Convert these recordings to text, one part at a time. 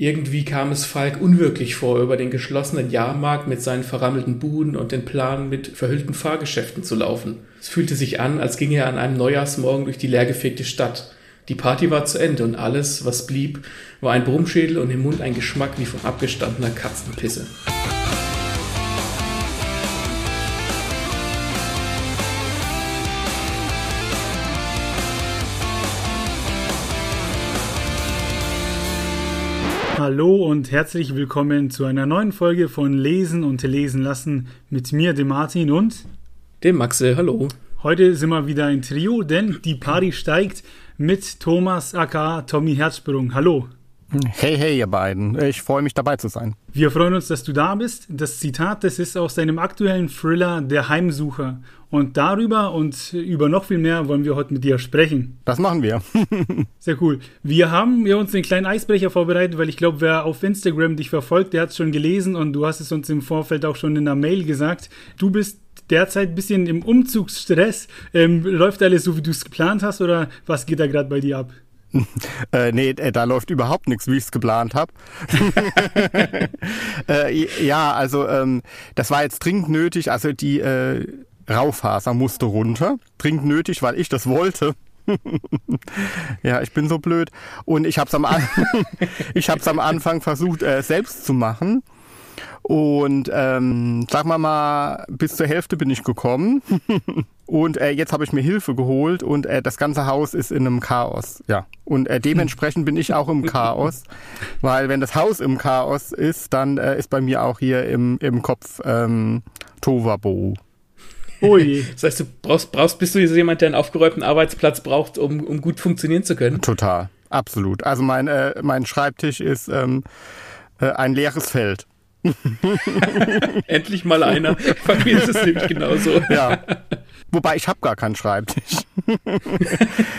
Irgendwie kam es Falk unwirklich vor, über den geschlossenen Jahrmarkt mit seinen verrammelten Buden und den Plan, mit verhüllten Fahrgeschäften zu laufen. Es fühlte sich an, als ginge er an einem Neujahrsmorgen durch die leergefegte Stadt. Die Party war zu Ende und alles, was blieb, war ein Brummschädel und im Mund ein Geschmack wie von abgestandener Katzenpisse. Hallo und herzlich willkommen zu einer neuen Folge von Lesen und Lesen lassen mit mir, dem Martin und dem Maxe. Hallo. Heute sind wir wieder ein Trio, denn die Party steigt mit Thomas aka Tommy Herzsprung. Hallo. Hey, hey, ihr beiden. Ich freue mich dabei zu sein. Wir freuen uns, dass du da bist. Das Zitat, das ist aus deinem aktuellen Thriller Der Heimsucher. Und darüber und über noch viel mehr wollen wir heute mit dir sprechen. Das machen wir. Sehr cool. Wir haben ja uns einen kleinen Eisbrecher vorbereitet, weil ich glaube, wer auf Instagram dich verfolgt, der hat es schon gelesen und du hast es uns im Vorfeld auch schon in der Mail gesagt. Du bist derzeit ein bisschen im Umzugsstress. Ähm, läuft alles so, wie du es geplant hast oder was geht da gerade bei dir ab? äh, nee, äh, da läuft überhaupt nichts, wie ich es geplant habe. äh, ja, also ähm, das war jetzt dringend nötig. Also die äh, Raufaser musste runter. Dringend nötig, weil ich das wollte. ja, ich bin so blöd. Und ich habe es am, An ich hab's am Anfang versucht, äh, selbst zu machen. Und ähm, sagen wir mal, bis zur Hälfte bin ich gekommen. und äh, jetzt habe ich mir Hilfe geholt und äh, das ganze Haus ist in einem Chaos. Ja. Und äh, dementsprechend bin ich auch im Chaos. Weil wenn das Haus im Chaos ist, dann äh, ist bei mir auch hier im, im Kopf ähm, Tovabo. Ui. Das heißt, du brauchst, brauchst, bist du jemand, der einen aufgeräumten Arbeitsplatz braucht, um, um gut funktionieren zu können? Total, absolut. Also mein, äh, mein Schreibtisch ist ähm, äh, ein leeres Feld. Endlich mal einer. Bei mir ist es nämlich genauso. Ja. Wobei ich habe gar keinen Schreibtisch.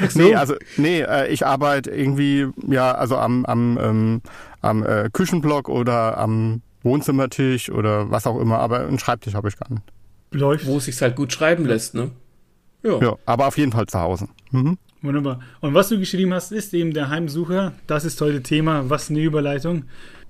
so. Nee, also nee, äh, ich arbeite irgendwie ja, also am am ähm, am äh, Küchenblock oder am Wohnzimmertisch oder was auch immer, aber einen Schreibtisch habe ich gar nicht. Läuft. Wo es sich halt gut schreiben lässt, ne? Ja. ja, aber auf jeden Fall zu Hause. Mhm. Wunderbar. Und was du geschrieben hast, ist eben der Heimsucher. Das ist heute Thema. Was eine Überleitung.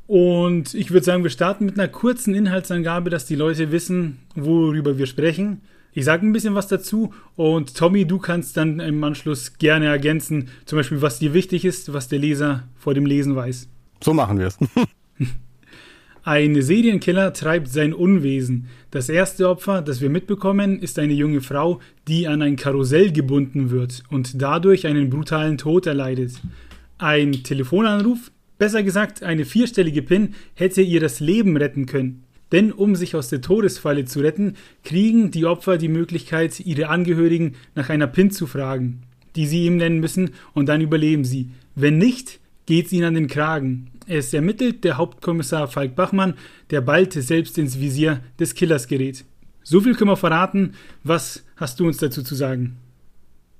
Und ich würde sagen, wir starten mit einer kurzen Inhaltsangabe, dass die Leute wissen, worüber wir sprechen. Ich sage ein bisschen was dazu und Tommy, du kannst dann im Anschluss gerne ergänzen, zum Beispiel, was dir wichtig ist, was der Leser vor dem Lesen weiß. So machen wir es. Ein Serienkiller treibt sein Unwesen. Das erste Opfer, das wir mitbekommen, ist eine junge Frau, die an ein Karussell gebunden wird und dadurch einen brutalen Tod erleidet. Ein Telefonanruf, Besser gesagt, eine vierstellige PIN hätte ihr das Leben retten können. Denn um sich aus der Todesfalle zu retten, kriegen die Opfer die Möglichkeit, ihre Angehörigen nach einer PIN zu fragen, die sie ihm nennen müssen, und dann überleben sie. Wenn nicht, geht sie ihnen an den Kragen. Es ermittelt der Hauptkommissar Falk Bachmann, der bald selbst ins Visier des Killers gerät. So viel können wir verraten. Was hast du uns dazu zu sagen?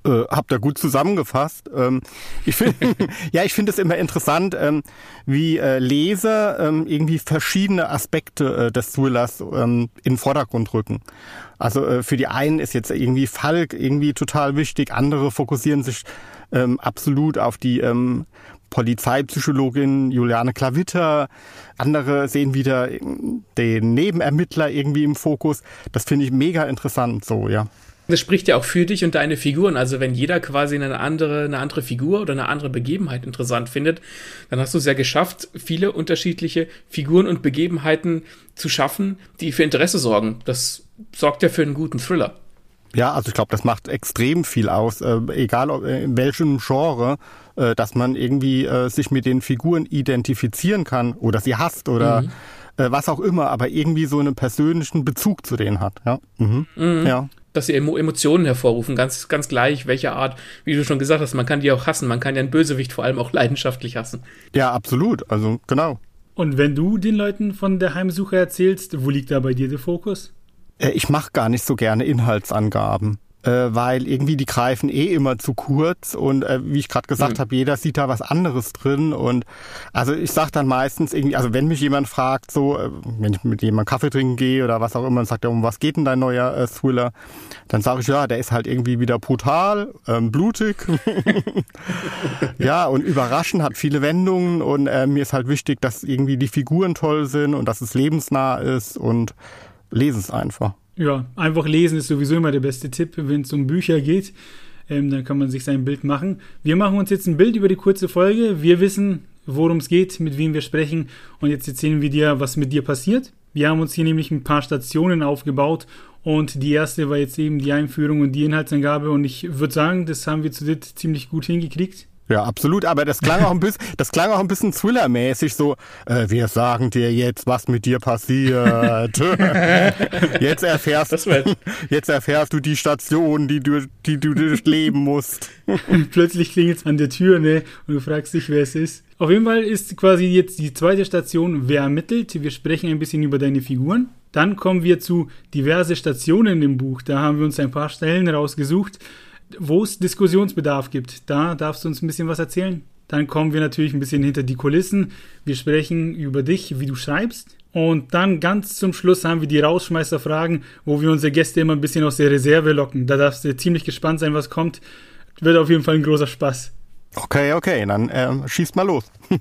Äh, habt ihr gut zusammengefasst. Ähm, ich finde, ja, ich finde es immer interessant, ähm, wie äh, Leser ähm, irgendwie verschiedene Aspekte äh, des Thrillers ähm, in den Vordergrund rücken. Also äh, für die einen ist jetzt irgendwie Falk irgendwie total wichtig, andere fokussieren sich ähm, absolut auf die ähm, Polizeipsychologin Juliane Klavitter, andere sehen wieder den Nebenermittler irgendwie im Fokus. Das finde ich mega interessant so, ja. Das spricht ja auch für dich und deine Figuren. Also wenn jeder quasi eine andere, eine andere Figur oder eine andere Begebenheit interessant findet, dann hast du es ja geschafft, viele unterschiedliche Figuren und Begebenheiten zu schaffen, die für Interesse sorgen. Das sorgt ja für einen guten Thriller. Ja, also ich glaube, das macht extrem viel aus, äh, egal ob, in welchem Genre, äh, dass man irgendwie äh, sich mit den Figuren identifizieren kann oder sie hasst oder mhm. Äh, was auch immer, aber irgendwie so einen persönlichen Bezug zu denen hat. Ja. Mhm. Mhm. ja dass sie Emotionen hervorrufen, ganz, ganz gleich, welche Art, wie du schon gesagt hast, man kann die auch hassen, man kann ja einen Bösewicht vor allem auch leidenschaftlich hassen. Ja, absolut, also genau. Und wenn du den Leuten von der Heimsuche erzählst, wo liegt da bei dir der Fokus? Äh, ich mache gar nicht so gerne Inhaltsangaben. Äh, weil irgendwie die greifen eh immer zu kurz und äh, wie ich gerade gesagt mhm. habe, jeder sieht da was anderes drin und also ich sag dann meistens irgendwie, also wenn mich jemand fragt, so äh, wenn ich mit jemandem Kaffee trinken gehe oder was auch immer und sagt, ja, um was geht denn dein neuer äh, Thriller, dann sage ich, ja, der ist halt irgendwie wieder brutal, ähm, blutig, ja und überraschend, hat viele Wendungen und äh, mir ist halt wichtig, dass irgendwie die Figuren toll sind und dass es lebensnah ist und lesen es einfach. Ja, einfach lesen ist sowieso immer der beste Tipp, wenn es um Bücher geht. Ähm, dann kann man sich sein Bild machen. Wir machen uns jetzt ein Bild über die kurze Folge. Wir wissen, worum es geht, mit wem wir sprechen. Und jetzt erzählen wir dir, was mit dir passiert. Wir haben uns hier nämlich ein paar Stationen aufgebaut und die erste war jetzt eben die Einführung und die Inhaltsangabe und ich würde sagen, das haben wir zu dritt ziemlich gut hingekriegt. Ja, absolut. Aber das klang auch ein bisschen, das klang auch ein bisschen Thriller-mäßig, so, äh, wir sagen dir jetzt, was mit dir passiert. jetzt erfährst, jetzt erfährst du die Station, die du, die du durchleben musst. Plötzlich klingelt's an der Tür, ne? Und du fragst dich, wer es ist. Auf jeden Fall ist quasi jetzt die zweite Station, wer ermittelt. Wir sprechen ein bisschen über deine Figuren. Dann kommen wir zu diverse Stationen im Buch. Da haben wir uns ein paar Stellen rausgesucht wo es Diskussionsbedarf gibt. Da darfst du uns ein bisschen was erzählen. Dann kommen wir natürlich ein bisschen hinter die Kulissen. Wir sprechen über dich, wie du schreibst. Und dann ganz zum Schluss haben wir die Rausschmeißerfragen, wo wir unsere Gäste immer ein bisschen aus der Reserve locken. Da darfst du ziemlich gespannt sein, was kommt. Wird auf jeden Fall ein großer Spaß. Okay, okay, dann ähm, schießt mal los.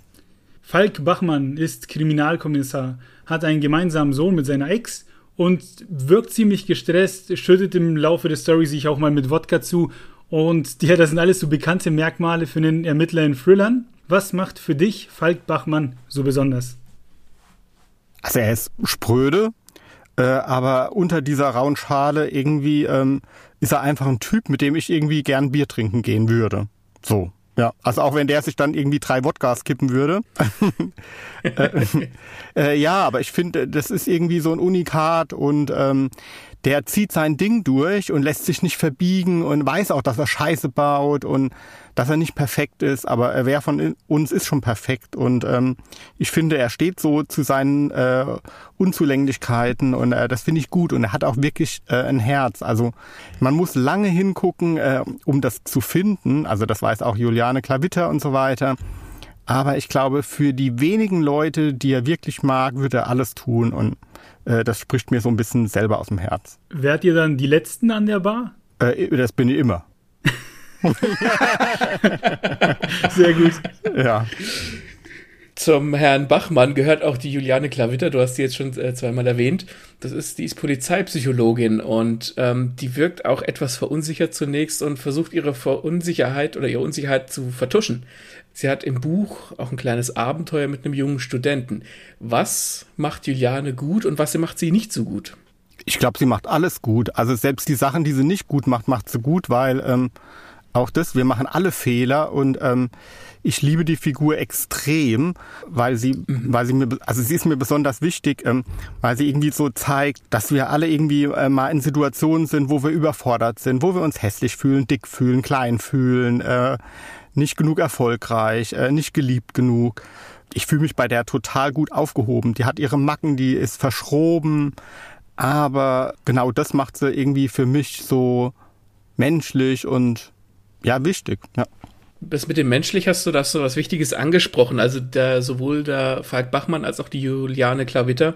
Falk Bachmann ist Kriminalkommissar, hat einen gemeinsamen Sohn mit seiner Ex und wirkt ziemlich gestresst, schüttet im Laufe der Story sich auch mal mit Wodka zu. Und ja, das sind alles so bekannte Merkmale für einen Ermittler in Thrillern. Was macht für dich Falk Bachmann so besonders? Also er ist spröde, äh, aber unter dieser rauen Schale irgendwie ähm, ist er einfach ein Typ, mit dem ich irgendwie gern Bier trinken gehen würde. So. Ja, also auch wenn der sich dann irgendwie drei Wodkas kippen würde. äh, äh, ja, aber ich finde, das ist irgendwie so ein Unikat und ähm, der zieht sein Ding durch und lässt sich nicht verbiegen und weiß auch, dass er Scheiße baut und dass er nicht perfekt ist, aber wer von uns ist schon perfekt und ähm, ich finde, er steht so zu seinen äh, Unzulänglichkeiten und äh, das finde ich gut und er hat auch wirklich äh, ein Herz. Also man muss lange hingucken, äh, um das zu finden. Also das weiß auch Juliane Klavitter und so weiter. Aber ich glaube, für die wenigen Leute, die er wirklich mag, wird er alles tun und äh, das spricht mir so ein bisschen selber aus dem Herz. Wärt ihr dann die Letzten an der Bar? Äh, das bin ich immer. Sehr gut. Ja. Zum Herrn Bachmann gehört auch die Juliane Klavitter, du hast sie jetzt schon äh, zweimal erwähnt. Das ist, die ist Polizeipsychologin und ähm, die wirkt auch etwas verunsichert zunächst und versucht ihre Verunsicherheit oder ihre Unsicherheit zu vertuschen. Sie hat im Buch auch ein kleines Abenteuer mit einem jungen Studenten. Was macht Juliane gut und was macht sie nicht so gut? Ich glaube, sie macht alles gut. Also selbst die Sachen, die sie nicht gut macht, macht sie gut, weil ähm, auch das, wir machen alle Fehler und ähm, ich liebe die Figur extrem, weil sie, mhm. weil sie mir, also sie ist mir besonders wichtig, ähm, weil sie irgendwie so zeigt, dass wir alle irgendwie äh, mal in Situationen sind, wo wir überfordert sind, wo wir uns hässlich fühlen, dick fühlen, klein fühlen, äh, nicht genug erfolgreich, äh, nicht geliebt genug. Ich fühle mich bei der total gut aufgehoben. Die hat ihre Macken, die ist verschroben, aber genau das macht sie irgendwie für mich so menschlich und ja, wichtig. Ja. Das mit dem menschlich hast du das so was Wichtiges angesprochen. Also der, sowohl der Falk Bachmann als auch die Juliane Klavitter,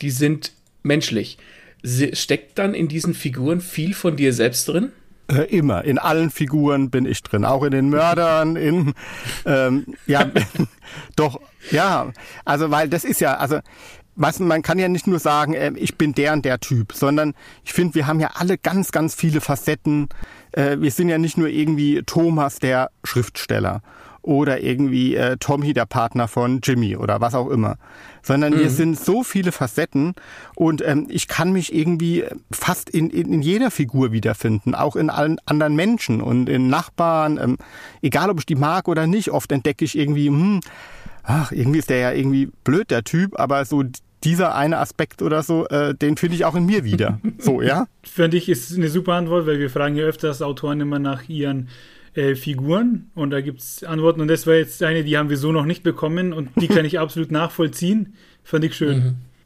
die sind menschlich. Sie, steckt dann in diesen Figuren viel von dir selbst drin? Äh, immer. In allen Figuren bin ich drin. Auch in den Mördern, in, ähm, ja, doch, ja. Also, weil das ist ja, also, du, man kann ja nicht nur sagen, äh, ich bin der und der Typ, sondern ich finde, wir haben ja alle ganz, ganz viele Facetten. Äh, wir sind ja nicht nur irgendwie Thomas, der Schriftsteller oder irgendwie äh, Tommy, der Partner von Jimmy oder was auch immer. Sondern mhm. wir sind so viele Facetten und ähm, ich kann mich irgendwie fast in, in, in jeder Figur wiederfinden, auch in allen anderen Menschen und in Nachbarn, ähm, egal ob ich die mag oder nicht. Oft entdecke ich irgendwie, hm, ach, irgendwie ist der ja irgendwie blöd, der Typ, aber so dieser eine Aspekt oder so, äh, den finde ich auch in mir wieder. So, ja? Finde ich, ist eine super Antwort, weil wir fragen ja öfters Autoren immer nach ihren äh, Figuren und da gibt es Antworten und das war jetzt eine, die haben wir so noch nicht bekommen und die kann ich absolut nachvollziehen. Fand ich schön.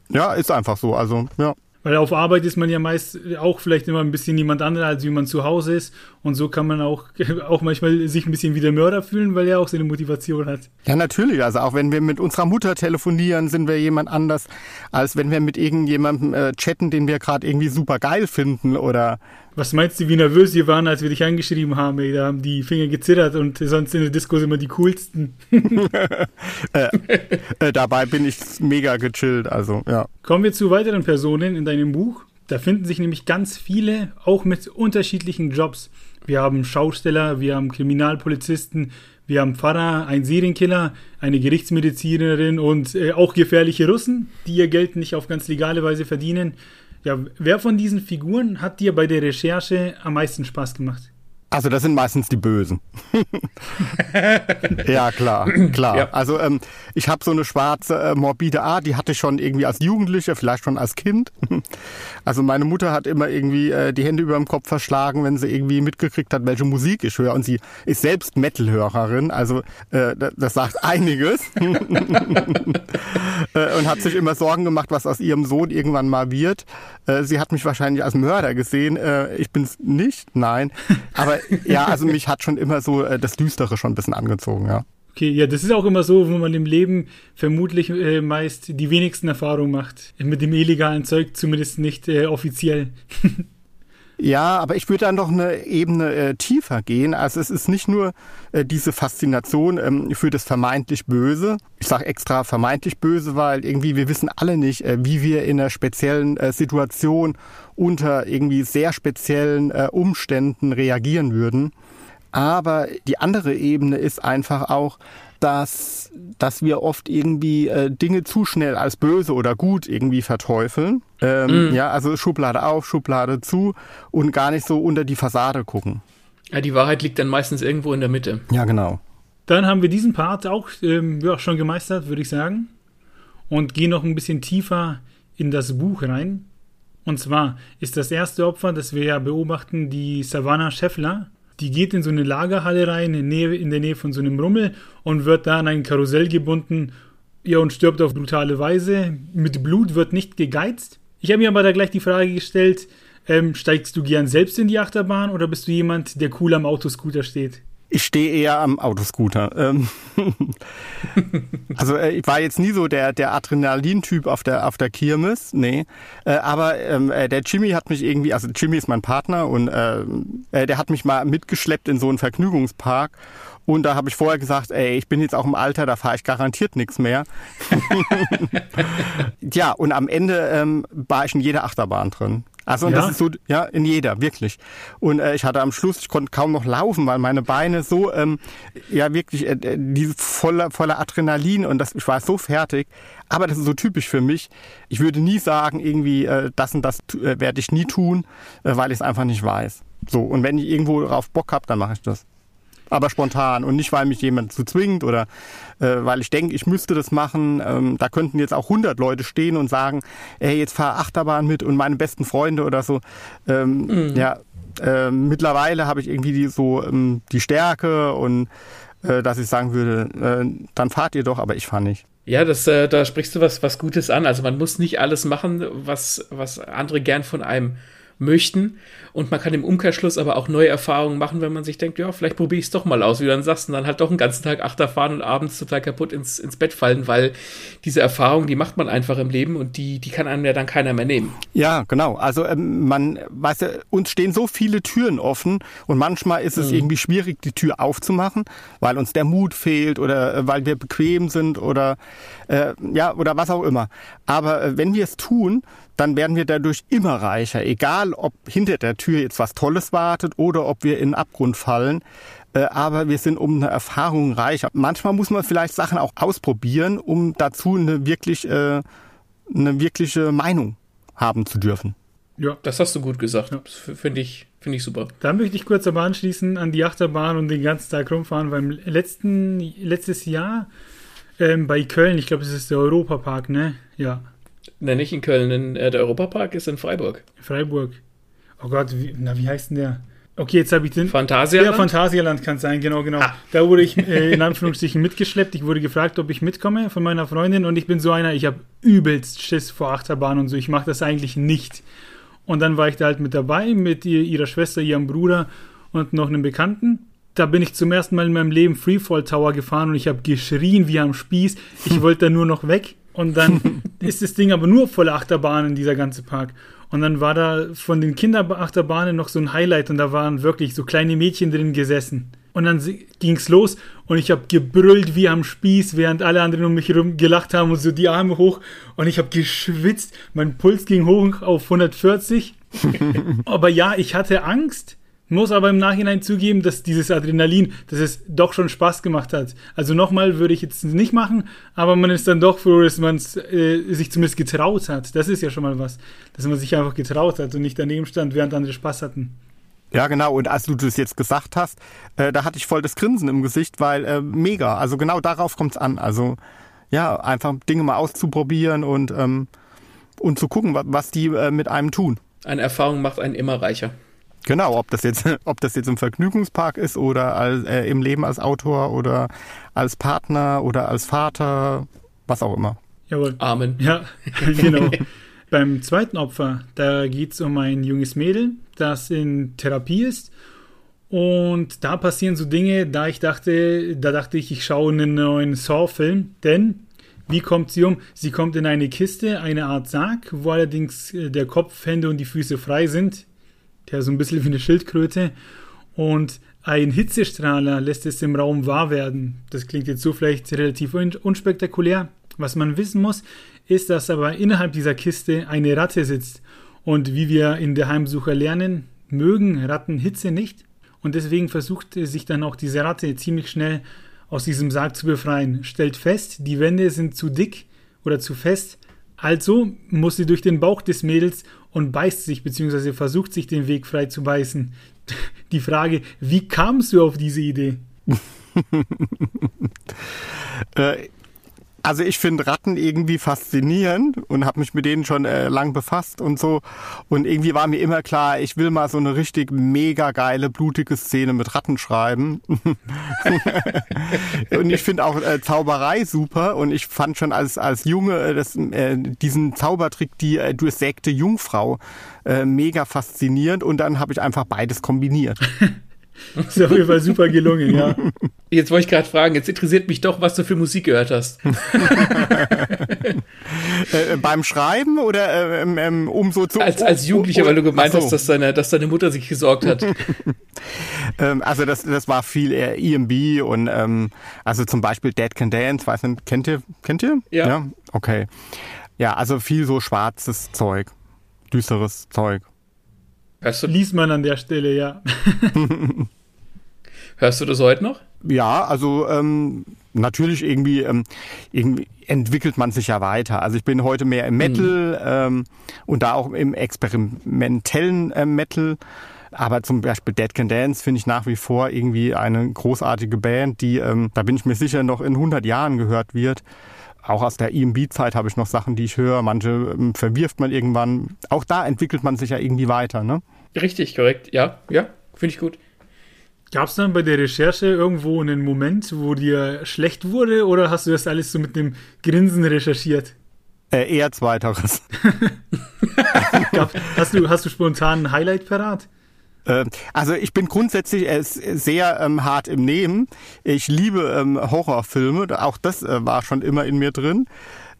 Mhm. Ja, ist einfach so, also ja. Weil auf Arbeit ist man ja meist auch vielleicht immer ein bisschen jemand anderer, als wie man zu Hause ist. Und so kann man auch, auch manchmal sich ein bisschen wie der Mörder fühlen, weil er auch seine Motivation hat. Ja, natürlich. Also auch wenn wir mit unserer Mutter telefonieren, sind wir jemand anders, als wenn wir mit irgendjemandem äh, chatten, den wir gerade irgendwie super geil finden oder was meinst du, wie nervös wir waren, als wir dich angeschrieben haben? Ey? Da haben die Finger gezittert und sonst in der Disco sind immer die coolsten. äh, äh, dabei bin ich mega gechillt, also ja. Kommen wir zu weiteren Personen in deinem Buch. Da finden sich nämlich ganz viele, auch mit unterschiedlichen Jobs. Wir haben Schausteller, wir haben Kriminalpolizisten, wir haben Pfarrer, ein Serienkiller, eine Gerichtsmedizinerin und äh, auch gefährliche Russen, die ihr Geld nicht auf ganz legale Weise verdienen. Ja, wer von diesen Figuren hat dir bei der Recherche am meisten Spaß gemacht? Also das sind meistens die Bösen. ja, klar, klar. Ja. Also ähm, ich habe so eine schwarze äh, morbide Art, die hatte ich schon irgendwie als Jugendlicher, vielleicht schon als Kind. also meine Mutter hat immer irgendwie äh, die Hände über dem Kopf verschlagen, wenn sie irgendwie mitgekriegt hat, welche Musik ich höre. Und sie ist selbst Metal-Hörerin, also äh, das sagt einiges. äh, und hat sich immer Sorgen gemacht, was aus ihrem Sohn irgendwann mal wird. Äh, sie hat mich wahrscheinlich als Mörder gesehen. Äh, ich bin's nicht, nein. Aber ja, also mich hat schon immer so äh, das Düstere schon ein bisschen angezogen, ja. Okay, ja, das ist auch immer so, wo man im Leben vermutlich äh, meist die wenigsten Erfahrungen macht. Mit dem illegalen Zeug zumindest nicht äh, offiziell. Ja, aber ich würde dann noch eine Ebene äh, tiefer gehen. Also es ist nicht nur äh, diese Faszination ähm, für das vermeintlich Böse. Ich sage extra vermeintlich böse, weil irgendwie wir wissen alle nicht, äh, wie wir in einer speziellen äh, Situation unter irgendwie sehr speziellen äh, Umständen reagieren würden. Aber die andere Ebene ist einfach auch, dass, dass wir oft irgendwie äh, Dinge zu schnell als böse oder gut irgendwie verteufeln. Ähm, mm. Ja, also Schublade auf, Schublade zu und gar nicht so unter die Fassade gucken. Ja, die Wahrheit liegt dann meistens irgendwo in der Mitte. Ja, genau. Dann haben wir diesen Part auch ähm, ja, schon gemeistert, würde ich sagen. Und gehen noch ein bisschen tiefer in das Buch rein. Und zwar ist das erste Opfer, das wir ja beobachten, die Savannah Scheffler. Die geht in so eine Lagerhalle rein, in, Nähe, in der Nähe von so einem Rummel und wird da an ein Karussell gebunden ja, und stirbt auf brutale Weise. Mit Blut wird nicht gegeizt. Ich habe mir aber da gleich die Frage gestellt, ähm, steigst du gern selbst in die Achterbahn oder bist du jemand, der cool am Autoscooter steht? Ich stehe eher am Autoscooter. Ähm also äh, ich war jetzt nie so der, der Adrenalin-Typ auf der, auf der Kirmes, nee. Äh, aber ähm, äh, der Jimmy hat mich irgendwie, also Jimmy ist mein Partner und äh, äh, der hat mich mal mitgeschleppt in so einen Vergnügungspark und da habe ich vorher gesagt, ey, ich bin jetzt auch im Alter, da fahre ich garantiert nichts mehr. ja, und am Ende ähm, war ich in jeder Achterbahn drin. Also und ja? das ist so, ja, in jeder, wirklich. Und äh, ich hatte am Schluss, ich konnte kaum noch laufen, weil meine Beine so, ähm, ja wirklich, äh, äh die voller, voller Adrenalin und das, ich war so fertig. Aber das ist so typisch für mich. Ich würde nie sagen, irgendwie, äh, das und das äh, werde ich nie tun, äh, weil ich es einfach nicht weiß. So, und wenn ich irgendwo drauf Bock habe, dann mache ich das aber spontan und nicht, weil mich jemand zu zwingt oder äh, weil ich denke, ich müsste das machen. Ähm, da könnten jetzt auch 100 Leute stehen und sagen, ey, jetzt fahr Achterbahn mit und meine besten Freunde oder so. Ähm, mhm. Ja, äh, mittlerweile habe ich irgendwie die, so ähm, die Stärke und äh, dass ich sagen würde, äh, dann fahrt ihr doch, aber ich fahre nicht. Ja, das, äh, da sprichst du was, was Gutes an. Also man muss nicht alles machen, was, was andere gern von einem möchten. Und man kann im Umkehrschluss aber auch neue Erfahrungen machen, wenn man sich denkt, ja, vielleicht probiere ich es doch mal aus, wie du dann sagst, und dann halt doch einen ganzen Tag Achter fahren und abends total kaputt ins, ins Bett fallen, weil diese Erfahrung, die macht man einfach im Leben und die, die kann einem ja dann keiner mehr nehmen. Ja, genau. Also ähm, man, weißt du, uns stehen so viele Türen offen und manchmal ist es mhm. irgendwie schwierig, die Tür aufzumachen, weil uns der Mut fehlt oder äh, weil wir bequem sind oder äh, ja, oder was auch immer. Aber äh, wenn wir es tun, dann werden wir dadurch immer reicher, egal ob hinter der Tür jetzt was Tolles wartet oder ob wir in den Abgrund fallen. Äh, aber wir sind um eine Erfahrung reicher. Manchmal muss man vielleicht Sachen auch ausprobieren, um dazu eine wirklich äh, eine wirkliche Meinung haben zu dürfen. Ja, das hast du gut gesagt. Ja. Finde ich, finde ich super. Da möchte ich kurz aber anschließen an die Achterbahn und den ganzen Tag rumfahren. Beim letzten, letztes Jahr ähm, bei Köln, ich glaube, das ist der Europapark, ne? Ja. Ne, nicht in Köln. In, äh, der Europapark ist in Freiburg. Freiburg. Oh Gott, wie, na, wie heißt denn der? Okay, jetzt habe ich den. Phantasialand? Ja, Phantasialand kann sein, genau, genau. Ah. Da wurde ich äh, in Anführungsstrichen mitgeschleppt. Ich wurde gefragt, ob ich mitkomme von meiner Freundin und ich bin so einer, ich habe übelst Schiss vor Achterbahn und so. Ich mache das eigentlich nicht. Und dann war ich da halt mit dabei, mit ihr, ihrer Schwester, ihrem Bruder und noch einem Bekannten. Da bin ich zum ersten Mal in meinem Leben Freefall Tower gefahren und ich habe geschrien wie am Spieß. Ich wollte da nur noch weg. Und dann ist das Ding aber nur voller Achterbahnen, dieser ganze Park. Und dann war da von den Kinderachterbahnen noch so ein Highlight und da waren wirklich so kleine Mädchen drin gesessen. Und dann ging's los und ich habe gebrüllt wie am Spieß, während alle anderen um mich herum gelacht haben und so die Arme hoch. Und ich habe geschwitzt. Mein Puls ging hoch auf 140. Aber ja, ich hatte Angst muss aber im Nachhinein zugeben, dass dieses Adrenalin, dass es doch schon Spaß gemacht hat. Also nochmal würde ich jetzt nicht machen, aber man ist dann doch froh, dass man äh, sich zumindest getraut hat. Das ist ja schon mal was, dass man sich einfach getraut hat und nicht daneben stand, während andere Spaß hatten. Ja, genau. Und als du das jetzt gesagt hast, äh, da hatte ich voll das Grinsen im Gesicht, weil äh, mega. Also genau darauf kommt es an. Also ja, einfach Dinge mal auszuprobieren und, ähm, und zu gucken, was, was die äh, mit einem tun. Eine Erfahrung macht einen immer reicher. Genau, ob das jetzt, ob das jetzt im Vergnügungspark ist oder als, äh, im Leben als Autor oder als Partner oder als Vater, was auch immer. Jawohl. Amen. Ja, genau. Beim zweiten Opfer, da geht es um ein junges Mädel, das in Therapie ist. Und da passieren so Dinge, da ich dachte, da dachte ich, ich schaue einen neuen Saw-Film, denn wie kommt sie um? Sie kommt in eine Kiste, eine Art Sarg, wo allerdings äh, der Kopf, Hände und die Füße frei sind der so ein bisschen wie eine Schildkröte. Und ein Hitzestrahler lässt es im Raum wahr werden. Das klingt jetzt so vielleicht relativ unspektakulär. Was man wissen muss, ist, dass aber innerhalb dieser Kiste eine Ratte sitzt. Und wie wir in der Heimsucher lernen, mögen Ratten Hitze nicht. Und deswegen versucht sich dann auch diese Ratte ziemlich schnell aus diesem Sarg zu befreien. Stellt fest, die Wände sind zu dick oder zu fest. Also muss sie durch den Bauch des Mädels und beißt sich bzw. versucht sich den Weg frei zu beißen. Die Frage, wie kamst du auf diese Idee? äh, also ich finde Ratten irgendwie faszinierend und habe mich mit denen schon äh, lang befasst und so. Und irgendwie war mir immer klar, ich will mal so eine richtig mega geile, blutige Szene mit Ratten schreiben. und ich finde auch äh, Zauberei super. Und ich fand schon als, als Junge äh, das, äh, diesen Zaubertrick, die äh, durchsägte Jungfrau, äh, mega faszinierend. Und dann habe ich einfach beides kombiniert. Ist auf jeden Fall super gelungen, ja. Jetzt wollte ich gerade fragen, jetzt interessiert mich doch, was du für Musik gehört hast. äh, beim Schreiben oder äh, ähm, um so zu. Als, als Jugendlicher, weil du gemeint so. hast, dass deine, dass deine Mutter sich gesorgt hat. ähm, also das, das war viel eher EMB und ähm, also zum Beispiel Dead Can Dance, weiß nicht, kennt ihr? Kennt ihr? Ja. ja. Okay. Ja, also viel so schwarzes Zeug, düsteres Zeug. Hörst du? Liest man an der Stelle, ja. Hörst du das heute noch? Ja, also ähm, natürlich irgendwie, ähm, irgendwie entwickelt man sich ja weiter. Also ich bin heute mehr im Metal mhm. ähm, und da auch im experimentellen äh, Metal. Aber zum Beispiel Dead Can Dance finde ich nach wie vor irgendwie eine großartige Band, die, ähm, da bin ich mir sicher, noch in 100 Jahren gehört wird. Auch aus der EMB-Zeit habe ich noch Sachen, die ich höre. Manche ähm, verwirft man irgendwann. Auch da entwickelt man sich ja irgendwie weiter, ne? Richtig, korrekt. Ja, ja, finde ich gut. Gab es dann bei der Recherche irgendwo einen Moment, wo dir schlecht wurde oder hast du das alles so mit einem Grinsen recherchiert? Äh, eher zweiteres. hast, du, hast du spontan ein Highlight parat? Ähm, also ich bin grundsätzlich äh, sehr ähm, hart im Nehmen. Ich liebe ähm, Horrorfilme, auch das äh, war schon immer in mir drin.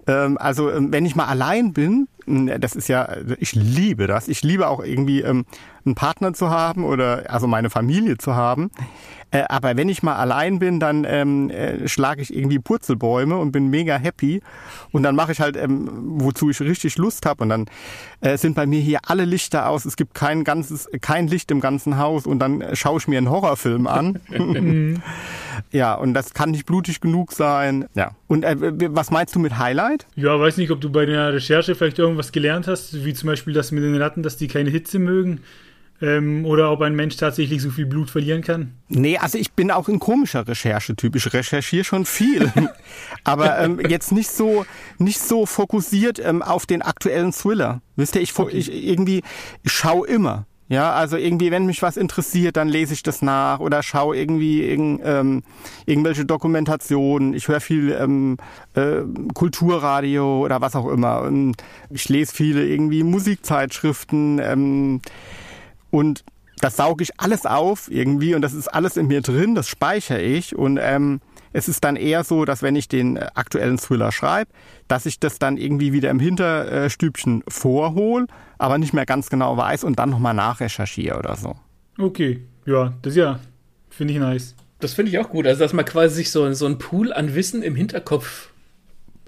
Ähm, also ähm, wenn ich mal allein bin, das ist ja, ich liebe das. Ich liebe auch irgendwie ähm, einen Partner zu haben oder also meine Familie zu haben. Äh, aber wenn ich mal allein bin, dann ähm, äh, schlage ich irgendwie Purzelbäume und bin mega happy. Und dann mache ich halt, ähm, wozu ich richtig Lust habe. Und dann äh, sind bei mir hier alle Lichter aus. Es gibt kein ganzes, kein Licht im ganzen Haus. Und dann schaue ich mir einen Horrorfilm an. ja, und das kann nicht blutig genug sein. Ja. Und äh, was meinst du mit Highlight? Ja, weiß nicht, ob du bei der Recherche vielleicht irgendwas gelernt hast, wie zum Beispiel das mit den Ratten, dass die keine Hitze mögen. Ähm, oder ob ein Mensch tatsächlich so viel Blut verlieren kann? Nee, also ich bin auch ein komischer Recherchetyp. Ich recherchiere schon viel. Aber ähm, jetzt nicht so, nicht so fokussiert ähm, auf den aktuellen Thriller. Wisst ihr, ich, okay. ich irgendwie ich schaue immer. Ja, also irgendwie, wenn mich was interessiert, dann lese ich das nach oder schaue irgendwie irgend, ähm, irgendwelche Dokumentationen. Ich höre viel ähm, äh, Kulturradio oder was auch immer. Und ich lese viele irgendwie Musikzeitschriften ähm, und das sauge ich alles auf irgendwie und das ist alles in mir drin, das speichere ich und ähm, es ist dann eher so, dass wenn ich den äh, aktuellen Thriller schreibe, dass ich das dann irgendwie wieder im Hinterstübchen vorhole, aber nicht mehr ganz genau weiß und dann nochmal nachrecherchiere oder so. Okay, ja, das ja, finde ich nice. Das finde ich auch gut. Also, dass man quasi sich so, so einen Pool an Wissen im Hinterkopf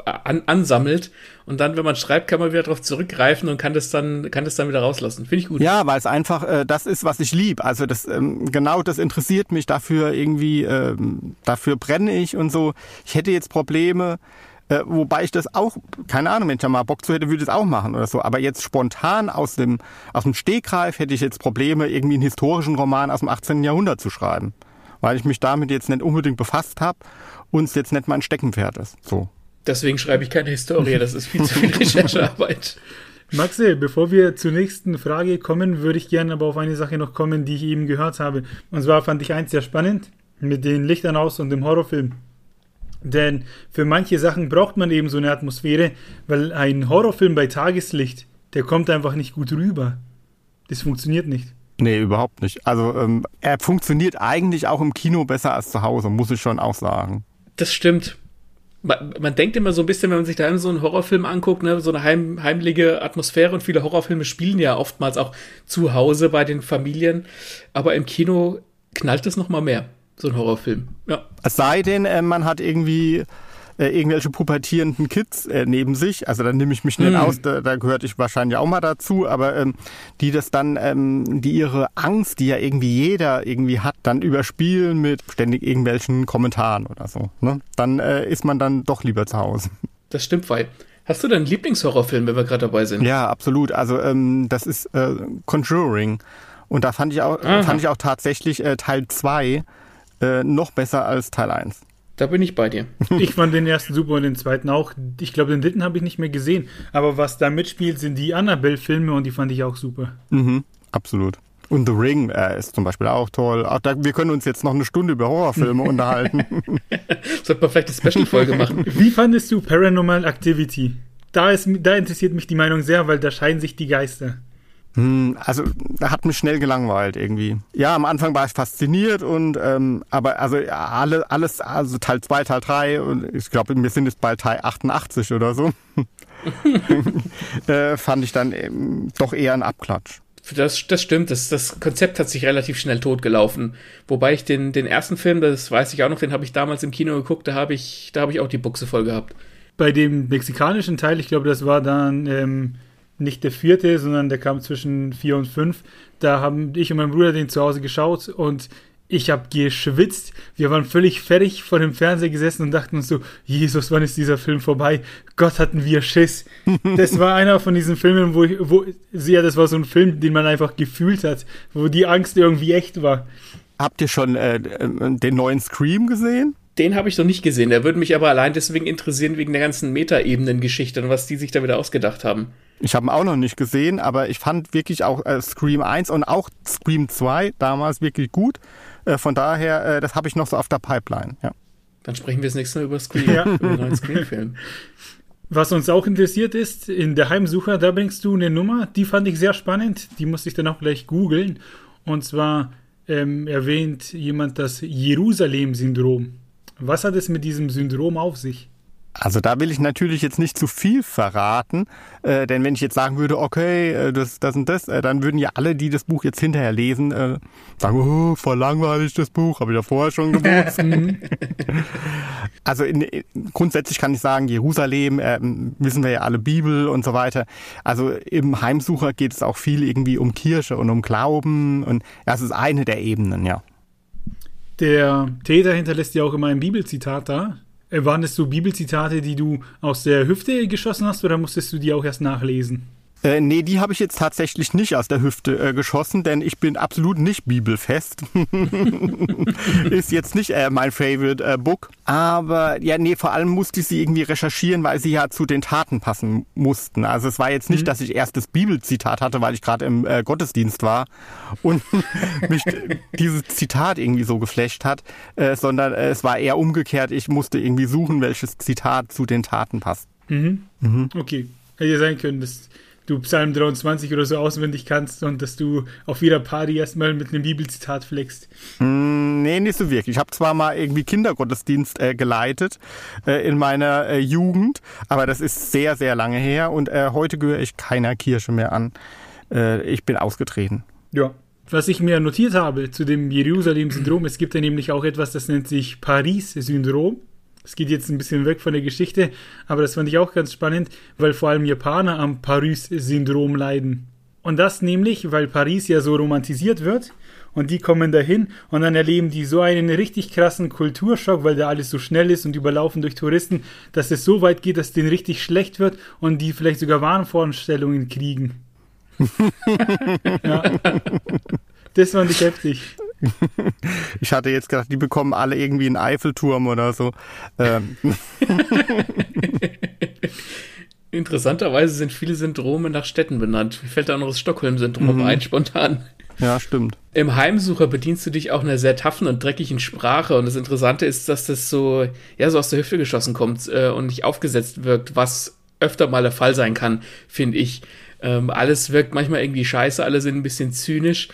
an, ansammelt und dann, wenn man schreibt, kann man wieder darauf zurückgreifen und kann das dann, kann das dann wieder rauslassen. Finde ich gut. Ja, weil es einfach äh, das ist, was ich lieb. Also das ähm, genau das interessiert mich. Dafür irgendwie, ähm, dafür brenne ich und so. Ich hätte jetzt Probleme. Äh, wobei ich das auch, keine Ahnung, wenn ich da mal Bock zu hätte, würde ich es auch machen oder so. Aber jetzt spontan aus dem, aus dem Stegreif hätte ich jetzt Probleme, irgendwie einen historischen Roman aus dem 18. Jahrhundert zu schreiben. Weil ich mich damit jetzt nicht unbedingt befasst habe und es jetzt nicht mein Steckenpferd ist. So. Deswegen schreibe ich keine Historie, das ist viel zu viel Recherchearbeit. Maxe, bevor wir zur nächsten Frage kommen, würde ich gerne aber auf eine Sache noch kommen, die ich eben gehört habe. Und zwar fand ich eins sehr spannend mit den Lichtern aus und dem Horrorfilm. Denn für manche Sachen braucht man eben so eine Atmosphäre, weil ein Horrorfilm bei Tageslicht, der kommt einfach nicht gut rüber. Das funktioniert nicht. Nee, überhaupt nicht. Also ähm, er funktioniert eigentlich auch im Kino besser als zu Hause, muss ich schon auch sagen. Das stimmt man, man, denkt immer so ein bisschen, wenn man sich da so einen Horrorfilm anguckt, ne, so eine heim, heimliche Atmosphäre und viele Horrorfilme spielen ja oftmals auch zu Hause bei den Familien, aber im Kino knallt es noch mal mehr, so ein Horrorfilm. Ja. Es sei denn, äh, man hat irgendwie äh, irgendwelche pubertierenden Kids äh, neben sich, also da nehme ich mich nicht mm. aus, da, da gehörte ich wahrscheinlich auch mal dazu, aber ähm, die das dann, ähm, die ihre Angst, die ja irgendwie jeder irgendwie hat, dann überspielen mit ständig irgendwelchen Kommentaren oder so. Ne? Dann äh, ist man dann doch lieber zu Hause. Das stimmt, weil Hast du denn einen Lieblingshorrorfilm, wenn wir gerade dabei sind? Ja, absolut. Also ähm, das ist äh, Conjuring. Und da fand ich auch, fand ich auch tatsächlich äh, Teil 2 äh, noch besser als Teil 1. Da bin ich bei dir. Ich fand den ersten super und den zweiten auch. Ich glaube, den dritten habe ich nicht mehr gesehen. Aber was da mitspielt, sind die Annabelle-Filme und die fand ich auch super. Mhm, absolut. Und The Ring äh, ist zum Beispiel auch toll. Auch da, wir können uns jetzt noch eine Stunde über Horrorfilme unterhalten. Sollte man vielleicht eine Special-Folge machen. Wie fandest du Paranormal Activity? Da, ist, da interessiert mich die Meinung sehr, weil da scheinen sich die Geister. Hm, also hat mich schnell gelangweilt irgendwie. Ja, am Anfang war ich fasziniert und ähm, aber also alle, alles, also Teil 2, Teil 3 und ich glaube, wir sind jetzt bei Teil 88 oder so. äh, fand ich dann eben doch eher ein Abklatsch. Das, das stimmt, das, das Konzept hat sich relativ schnell totgelaufen. Wobei ich den, den ersten Film, das weiß ich auch noch, den habe ich damals im Kino geguckt, da habe ich, da habe ich auch die Buchse voll gehabt. Bei dem mexikanischen Teil, ich glaube, das war dann ähm, nicht der vierte, sondern der kam zwischen vier und fünf. Da haben ich und mein Bruder den zu Hause geschaut und ich habe geschwitzt. Wir waren völlig fertig vor dem Fernseher gesessen und dachten uns so, Jesus, wann ist dieser Film vorbei? Gott, hatten wir Schiss. Das war einer von diesen Filmen, wo, ich, wo ja, das war so ein Film, den man einfach gefühlt hat, wo die Angst irgendwie echt war. Habt ihr schon äh, den neuen Scream gesehen? Den habe ich noch nicht gesehen. Der würde mich aber allein deswegen interessieren, wegen der ganzen Metaebenen-Geschichte und was die sich da wieder ausgedacht haben. Ich habe ihn auch noch nicht gesehen, aber ich fand wirklich auch äh, Scream 1 und auch Scream 2 damals wirklich gut. Äh, von daher, äh, das habe ich noch so auf der Pipeline. Ja. Dann sprechen wir das nächste Mal über Scream, ja. über den neuen Scream-Film. Was uns auch interessiert ist, in der Heimsucher, da bringst du eine Nummer, die fand ich sehr spannend. Die musste ich dann auch gleich googeln. Und zwar ähm, erwähnt jemand das Jerusalem-Syndrom. Was hat es mit diesem Syndrom auf sich? Also da will ich natürlich jetzt nicht zu viel verraten, äh, denn wenn ich jetzt sagen würde, okay, äh, das, das und das, äh, dann würden ja alle, die das Buch jetzt hinterher lesen, äh, sagen, oh, voll langweilig das Buch, habe ich ja vorher schon gewusst. also in, in, grundsätzlich kann ich sagen, Jerusalem, äh, wissen wir ja alle Bibel und so weiter. Also im Heimsucher geht es auch viel irgendwie um Kirche und um Glauben und das ist eine der Ebenen, ja. Der Täter hinterlässt ja auch immer ein Bibelzitat da. Äh, waren das so Bibelzitate, die du aus der Hüfte geschossen hast oder musstest du die auch erst nachlesen? Äh, nee, die habe ich jetzt tatsächlich nicht aus der Hüfte äh, geschossen, denn ich bin absolut nicht bibelfest. Ist jetzt nicht äh, mein Favorite äh, Book. Aber ja, nee, vor allem musste ich sie irgendwie recherchieren, weil sie ja zu den Taten passen mussten. Also es war jetzt nicht, mhm. dass ich erst das Bibelzitat hatte, weil ich gerade im äh, Gottesdienst war und mich dieses Zitat irgendwie so geflasht hat, äh, sondern äh, es war eher umgekehrt. Ich musste irgendwie suchen, welches Zitat zu den Taten passt. Mhm. Mhm. Okay. Hätte ja sein können, dass du Psalm 23 oder so auswendig kannst und dass du auf jeder Party erstmal mit einem Bibelzitat flext. Mm, nee, nicht so wirklich. Ich habe zwar mal irgendwie Kindergottesdienst äh, geleitet äh, in meiner äh, Jugend, aber das ist sehr, sehr lange her und äh, heute gehöre ich keiner Kirche mehr an. Äh, ich bin ausgetreten. Ja. Was ich mir notiert habe zu dem Jerusalem-Syndrom, es gibt ja nämlich auch etwas, das nennt sich Paris-Syndrom. Es geht jetzt ein bisschen weg von der Geschichte, aber das fand ich auch ganz spannend, weil vor allem Japaner am Paris-Syndrom leiden. Und das nämlich, weil Paris ja so romantisiert wird und die kommen dahin und dann erleben die so einen richtig krassen Kulturschock, weil da alles so schnell ist und überlaufen durch Touristen, dass es so weit geht, dass denen richtig schlecht wird und die vielleicht sogar Wahnvorstellungen kriegen. ja. Das fand ich heftig. Ich hatte jetzt gedacht, die bekommen alle irgendwie einen Eiffelturm oder so. Ähm. Interessanterweise sind viele Syndrome nach Städten benannt. Mir fällt da noch das Stockholm-Syndrom mhm. ein, spontan. Ja, stimmt. Im Heimsucher bedienst du dich auch einer sehr taffen und dreckigen Sprache. Und das Interessante ist, dass das so, ja, so aus der Hüfte geschossen kommt äh, und nicht aufgesetzt wirkt, was öfter mal der Fall sein kann, finde ich. Ähm, alles wirkt manchmal irgendwie scheiße, alle sind ein bisschen zynisch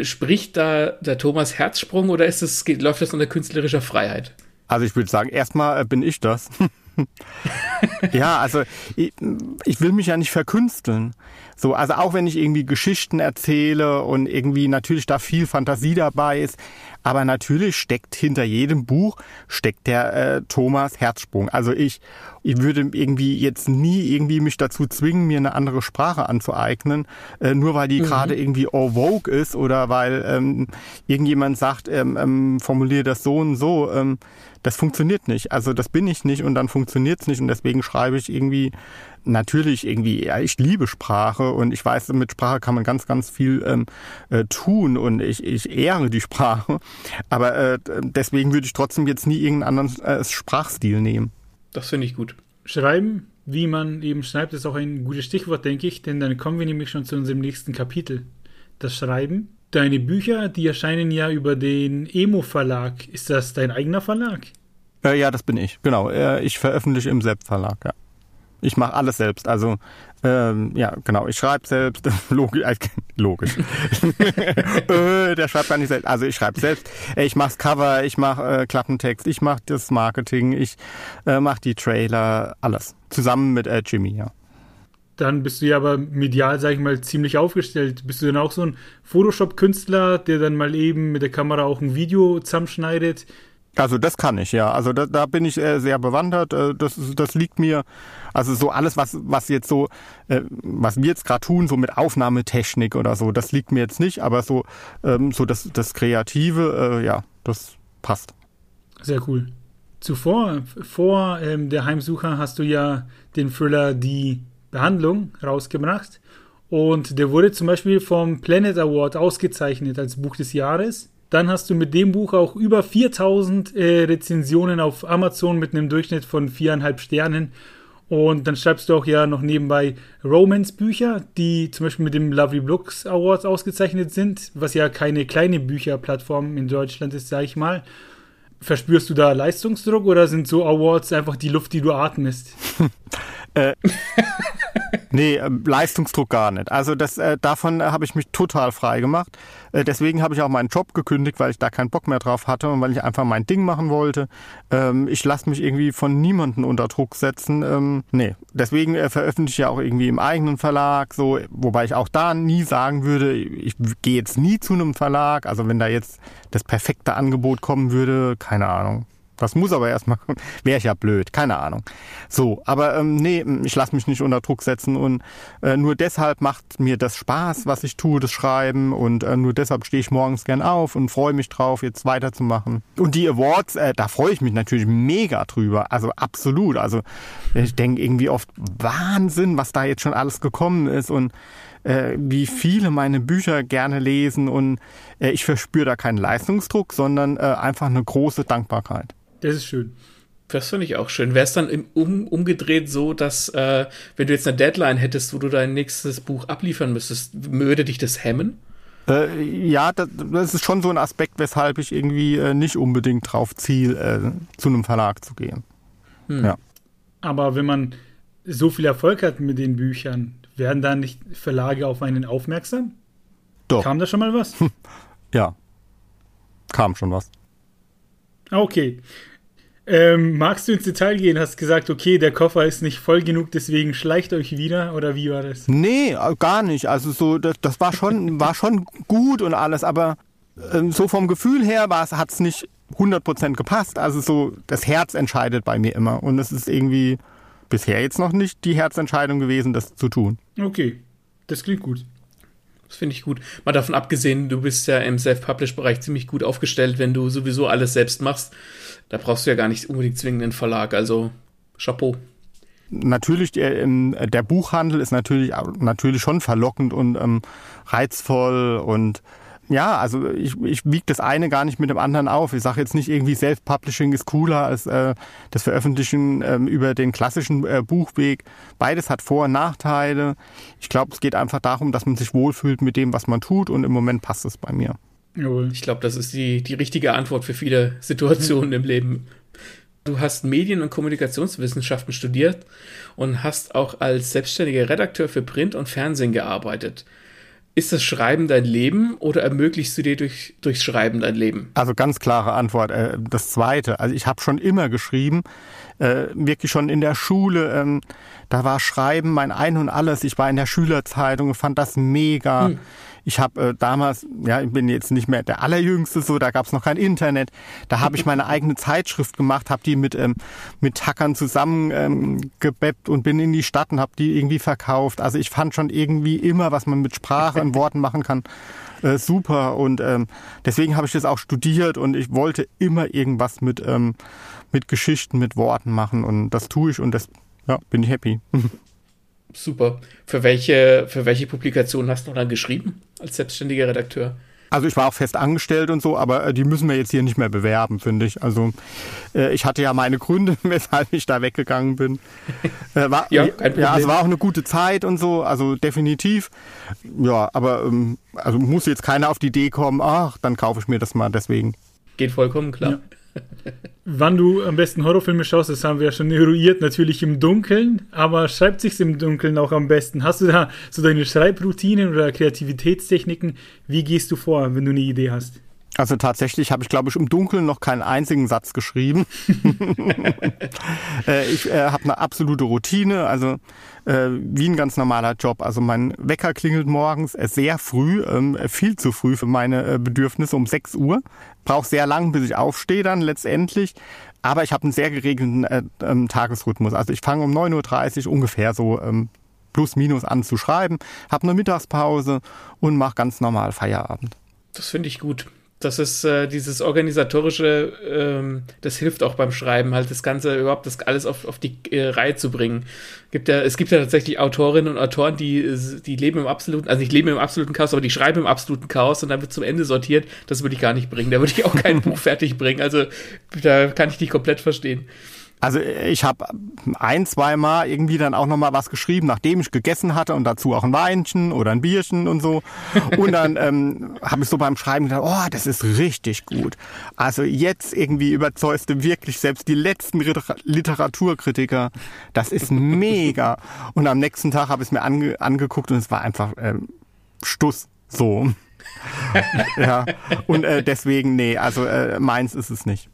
spricht da der Thomas Herzsprung oder ist es, läuft das unter künstlerischer Freiheit? Also ich würde sagen, erstmal äh, bin ich das. ja, also ich, ich, will mich ja nicht verkünsteln. So, also auch wenn ich irgendwie Geschichten erzähle und irgendwie natürlich da viel Fantasie dabei ist, aber natürlich steckt hinter jedem Buch steckt der äh, Thomas Herzsprung. Also ich, ich würde irgendwie jetzt nie irgendwie mich dazu zwingen, mir eine andere Sprache anzueignen, äh, nur weil die mhm. gerade irgendwie au vogue ist oder weil ähm, irgendjemand sagt, ähm, ähm, formuliere das so und so. Ähm, das funktioniert nicht. Also das bin ich nicht und dann funktioniert es nicht und deswegen schreibe ich irgendwie natürlich irgendwie, ja, ich liebe Sprache und ich weiß, mit Sprache kann man ganz, ganz viel ähm, äh, tun und ich, ich ehre die Sprache. Aber äh, deswegen würde ich trotzdem jetzt nie irgendeinen anderen äh, Sprachstil nehmen. Das finde ich gut. Schreiben, wie man eben schreibt, ist auch ein gutes Stichwort, denke ich, denn dann kommen wir nämlich schon zu unserem nächsten Kapitel. Das Schreiben. Deine Bücher, die erscheinen ja über den Emo Verlag. Ist das dein eigener Verlag? Äh, ja, das bin ich. Genau. Äh, ich veröffentliche im Selbstverlag, ja. Ich mache alles selbst. Also ähm, ja, genau. Ich schreibe selbst. Logisch. Äh, logisch. äh, der schreibt gar nicht selbst. Also ich schreibe selbst. Ich mache Cover, ich mache äh, Klappentext, ich mache das Marketing, ich äh, mache die Trailer, alles. Zusammen mit äh, Jimmy, ja. Dann bist du ja aber medial, sag ich mal, ziemlich aufgestellt. Bist du dann auch so ein Photoshop-Künstler, der dann mal eben mit der Kamera auch ein Video zusammenschneidet? Also das kann ich, ja. Also da, da bin ich äh, sehr bewandert. Äh, das, das liegt mir. Also so alles, was, was jetzt so, äh, was wir jetzt gerade tun, so mit Aufnahmetechnik oder so, das liegt mir jetzt nicht, aber so, ähm, so das, das Kreative, äh, ja, das passt. Sehr cool. Zuvor, vor ähm, der Heimsucher, hast du ja den Thriller Die Behandlung rausgebracht. Und der wurde zum Beispiel vom Planet Award ausgezeichnet als Buch des Jahres. Dann hast du mit dem Buch auch über 4000 äh, Rezensionen auf Amazon mit einem Durchschnitt von viereinhalb Sternen. Und dann schreibst du auch ja noch nebenbei Romance-Bücher, die zum Beispiel mit dem Lovely Books Awards ausgezeichnet sind, was ja keine kleine Bücherplattform in Deutschland ist, sag ich mal. Verspürst du da Leistungsdruck oder sind so Awards einfach die Luft, die du atmest? Äh, nee, äh, Leistungsdruck gar nicht. Also das, äh, davon äh, habe ich mich total frei gemacht. Äh, deswegen habe ich auch meinen Job gekündigt, weil ich da keinen Bock mehr drauf hatte und weil ich einfach mein Ding machen wollte. Ähm, ich lasse mich irgendwie von niemandem unter Druck setzen. Ähm, nee, deswegen äh, veröffentliche ich ja auch irgendwie im eigenen Verlag, so, wobei ich auch da nie sagen würde, ich gehe jetzt nie zu einem Verlag. Also wenn da jetzt das perfekte Angebot kommen würde, keine Ahnung Das muss aber erstmal, wäre ich ja blöd, keine Ahnung. So, aber ähm, nee, ich lasse mich nicht unter Druck setzen und äh, nur deshalb macht mir das Spaß, was ich tue, das Schreiben und äh, nur deshalb stehe ich morgens gern auf und freue mich drauf, jetzt weiterzumachen. Und die Awards, äh, da freue ich mich natürlich mega drüber, also absolut. Also ich denke irgendwie oft Wahnsinn, was da jetzt schon alles gekommen ist und äh, wie viele meine Bücher gerne lesen und äh, ich verspüre da keinen Leistungsdruck, sondern äh, einfach eine große Dankbarkeit. Das ist schön. Das finde ich auch schön. Wäre es dann im, um, umgedreht so, dass äh, wenn du jetzt eine Deadline hättest, wo du dein nächstes Buch abliefern müsstest, würde dich das hemmen? Äh, ja, das, das, ist schon so ein Aspekt, weshalb ich irgendwie äh, nicht unbedingt drauf ziel, äh, zu einem Verlag zu gehen. Hm. Ja. Aber wenn man so viel Erfolg hat mit den Büchern, werden da nicht Verlage auf einen aufmerksam? Doch. Kam da schon mal was? ja. Kam schon was. Ah, okay. Ähm, magst du ins Detail gehen? Hast gesagt, okay, der Koffer ist nicht voll genug, deswegen schleicht euch wieder oder wie war das? Nee, äh, gar nicht. Also so, das, das war schon, war schon gut und alles, aber ähm, so vom Gefühl her hat es nicht 100% gepasst. Also so, das Herz entscheidet bei mir immer und es ist irgendwie bisher jetzt noch nicht die Herzentscheidung gewesen, das zu tun. Okay, das klingt gut. Das finde ich gut. Mal davon abgesehen, du bist ja im Self-Publish-Bereich ziemlich gut aufgestellt, wenn du sowieso alles selbst machst. Da brauchst du ja gar nicht unbedingt zwingend einen Verlag. Also Chapeau. Natürlich, der, der Buchhandel ist natürlich, natürlich schon verlockend und ähm, reizvoll und ja, also ich, ich wiege das eine gar nicht mit dem anderen auf. Ich sage jetzt nicht irgendwie Self-Publishing ist cooler als äh, das Veröffentlichen ähm, über den klassischen äh, Buchweg. Beides hat Vor- und Nachteile. Ich glaube, es geht einfach darum, dass man sich wohlfühlt mit dem, was man tut und im Moment passt es bei mir. Ich glaube, das ist die, die richtige Antwort für viele Situationen im Leben. Du hast Medien- und Kommunikationswissenschaften studiert und hast auch als selbstständiger Redakteur für Print und Fernsehen gearbeitet. Ist das Schreiben dein Leben oder ermöglichst du dir durch, durchs Schreiben dein Leben? Also ganz klare Antwort. Äh, das Zweite. Also ich habe schon immer geschrieben, äh, wirklich schon in der Schule. Ähm, da war Schreiben mein Ein und Alles. Ich war in der Schülerzeitung, fand das mega. Hm. Ich habe äh, damals, ja, ich bin jetzt nicht mehr der allerjüngste, so da gab es noch kein Internet. Da habe ich meine eigene Zeitschrift gemacht, habe die mit ähm, mit Hackern zusammen ähm, und bin in die Stadt und habe die irgendwie verkauft. Also ich fand schon irgendwie immer, was man mit Sprache und Worten machen kann, äh, super. Und ähm, deswegen habe ich das auch studiert und ich wollte immer irgendwas mit ähm, mit Geschichten, mit Worten machen und das tue ich und das ja, bin ich happy. Super. Für welche, für welche Publikation hast du dann geschrieben als selbstständiger Redakteur? Also ich war auch fest angestellt und so, aber äh, die müssen wir jetzt hier nicht mehr bewerben, finde ich. Also äh, ich hatte ja meine Gründe, weshalb ich da weggegangen bin. Äh, war, ja, kein Problem. ja, es war auch eine gute Zeit und so, also definitiv. Ja, aber ähm, also muss jetzt keiner auf die Idee kommen, ach, dann kaufe ich mir das mal deswegen. Geht vollkommen klar. Ja. Wann du am besten Horrorfilme schaust, das haben wir ja schon eruiert, natürlich im Dunkeln, aber schreibt sich's im Dunkeln auch am besten? Hast du da so deine Schreibroutinen oder Kreativitätstechniken? Wie gehst du vor, wenn du eine Idee hast? Also tatsächlich habe ich, glaube ich, im Dunkeln noch keinen einzigen Satz geschrieben. äh, ich äh, habe eine absolute Routine, also äh, wie ein ganz normaler Job. Also mein Wecker klingelt morgens äh, sehr früh, ähm, viel zu früh für meine äh, Bedürfnisse, um 6 Uhr. Brauche sehr lang, bis ich aufstehe dann letztendlich. Aber ich habe einen sehr geregelten äh, ähm, Tagesrhythmus. Also ich fange um 9.30 Uhr ungefähr so ähm, plus minus an zu schreiben, habe eine Mittagspause und mache ganz normal Feierabend. Das finde ich gut. Das ist äh, dieses organisatorische, ähm, das hilft auch beim Schreiben, halt das Ganze überhaupt, das alles auf, auf die äh, Reihe zu bringen. Gibt ja, es gibt ja tatsächlich Autorinnen und Autoren, die, die leben im absoluten, also nicht leben im absoluten Chaos, aber die schreiben im absoluten Chaos und dann wird zum Ende sortiert. Das würde ich gar nicht bringen. Da würde ich auch kein Buch fertig bringen. Also da kann ich dich komplett verstehen. Also ich habe ein, zwei Mal irgendwie dann auch nochmal was geschrieben, nachdem ich gegessen hatte und dazu auch ein Weinchen oder ein Bierchen und so. Und dann ähm, habe ich so beim Schreiben gedacht, oh, das ist richtig gut. Also jetzt irgendwie überzeugst du wirklich selbst die letzten Literaturkritiker. Das ist mega. Und am nächsten Tag habe ich es mir ange angeguckt und es war einfach ähm, Stuss. So. ja. Und äh, deswegen, nee, also äh, meins ist es nicht.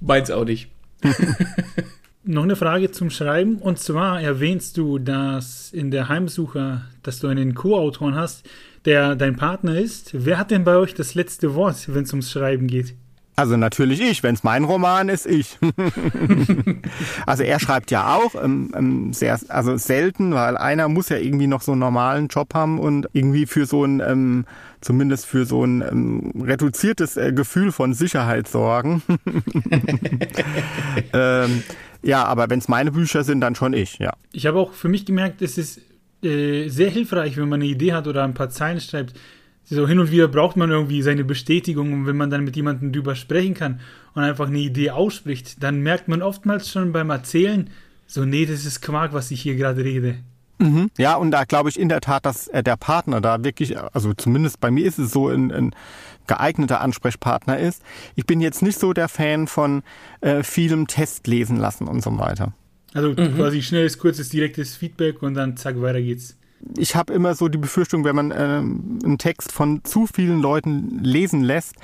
Meins auch nicht. Noch eine Frage zum Schreiben. Und zwar erwähnst du, dass in der Heimsucher, dass du einen Co-Autor hast, der dein Partner ist. Wer hat denn bei euch das letzte Wort, wenn es ums Schreiben geht? Also natürlich ich, wenn es mein Roman ist, ich. also er schreibt ja auch ähm, ähm, sehr, also selten, weil einer muss ja irgendwie noch so einen normalen Job haben und irgendwie für so ein, ähm, zumindest für so ein ähm, reduziertes äh, Gefühl von Sicherheit sorgen. ähm, ja, aber wenn es meine Bücher sind, dann schon ich, ja. Ich habe auch für mich gemerkt, es ist äh, sehr hilfreich, wenn man eine Idee hat oder ein paar Zeilen schreibt, so hin und wieder braucht man irgendwie seine Bestätigung und wenn man dann mit jemandem drüber sprechen kann und einfach eine Idee ausspricht, dann merkt man oftmals schon beim Erzählen, so, nee, das ist Quark, was ich hier gerade rede. Mhm. Ja, und da glaube ich in der Tat, dass äh, der Partner da wirklich, also zumindest bei mir ist es so, ein, ein geeigneter Ansprechpartner ist. Ich bin jetzt nicht so der Fan von äh, vielem Test lesen lassen und so weiter. Also mhm. quasi schnelles, kurzes, direktes Feedback und dann zack, weiter geht's ich habe immer so die Befürchtung, wenn man äh, einen Text von zu vielen Leuten lesen lässt,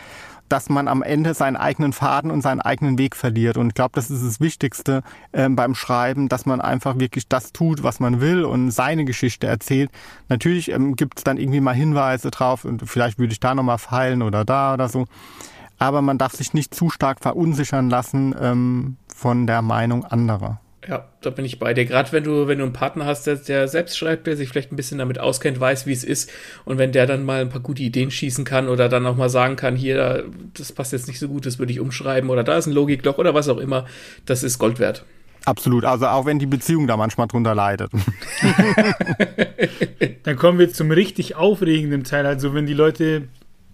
dass man am Ende seinen eigenen Faden und seinen eigenen Weg verliert. Und ich glaube, das ist das Wichtigste äh, beim Schreiben, dass man einfach wirklich das tut, was man will und seine Geschichte erzählt. Natürlich ähm, gibt es dann irgendwie mal Hinweise drauf und vielleicht würde ich da nochmal feilen oder da oder so. Aber man darf sich nicht zu stark verunsichern lassen ähm, von der Meinung anderer. Ja, da bin ich bei dir. Gerade wenn du, wenn du einen Partner hast, der, der selbst schreibt, der sich vielleicht ein bisschen damit auskennt, weiß, wie es ist, und wenn der dann mal ein paar gute Ideen schießen kann oder dann auch mal sagen kann, hier, das passt jetzt nicht so gut, das würde ich umschreiben oder da ist ein Logikloch oder was auch immer, das ist Gold wert. Absolut, also auch wenn die Beziehung da manchmal drunter leidet. dann kommen wir zum richtig aufregenden Teil. Also wenn die Leute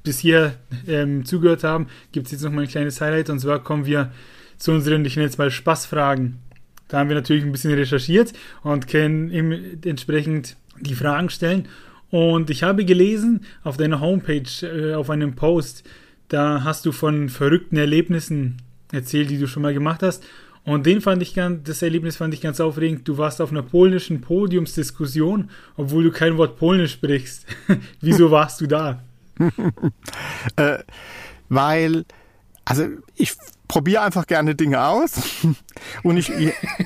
bis hier ähm, zugehört haben, gibt es jetzt noch mal ein kleines Highlight und zwar kommen wir zu unseren, ich nenne jetzt mal Spaßfragen. Da haben wir natürlich ein bisschen recherchiert und können ihm entsprechend die Fragen stellen. Und ich habe gelesen auf deiner Homepage, äh, auf einem Post, da hast du von verrückten Erlebnissen erzählt, die du schon mal gemacht hast. Und den fand ich ganz, das Erlebnis fand ich ganz aufregend. Du warst auf einer polnischen Podiumsdiskussion, obwohl du kein Wort Polnisch sprichst. Wieso warst du da? äh, weil, also ich probiere einfach gerne Dinge aus. Und ich,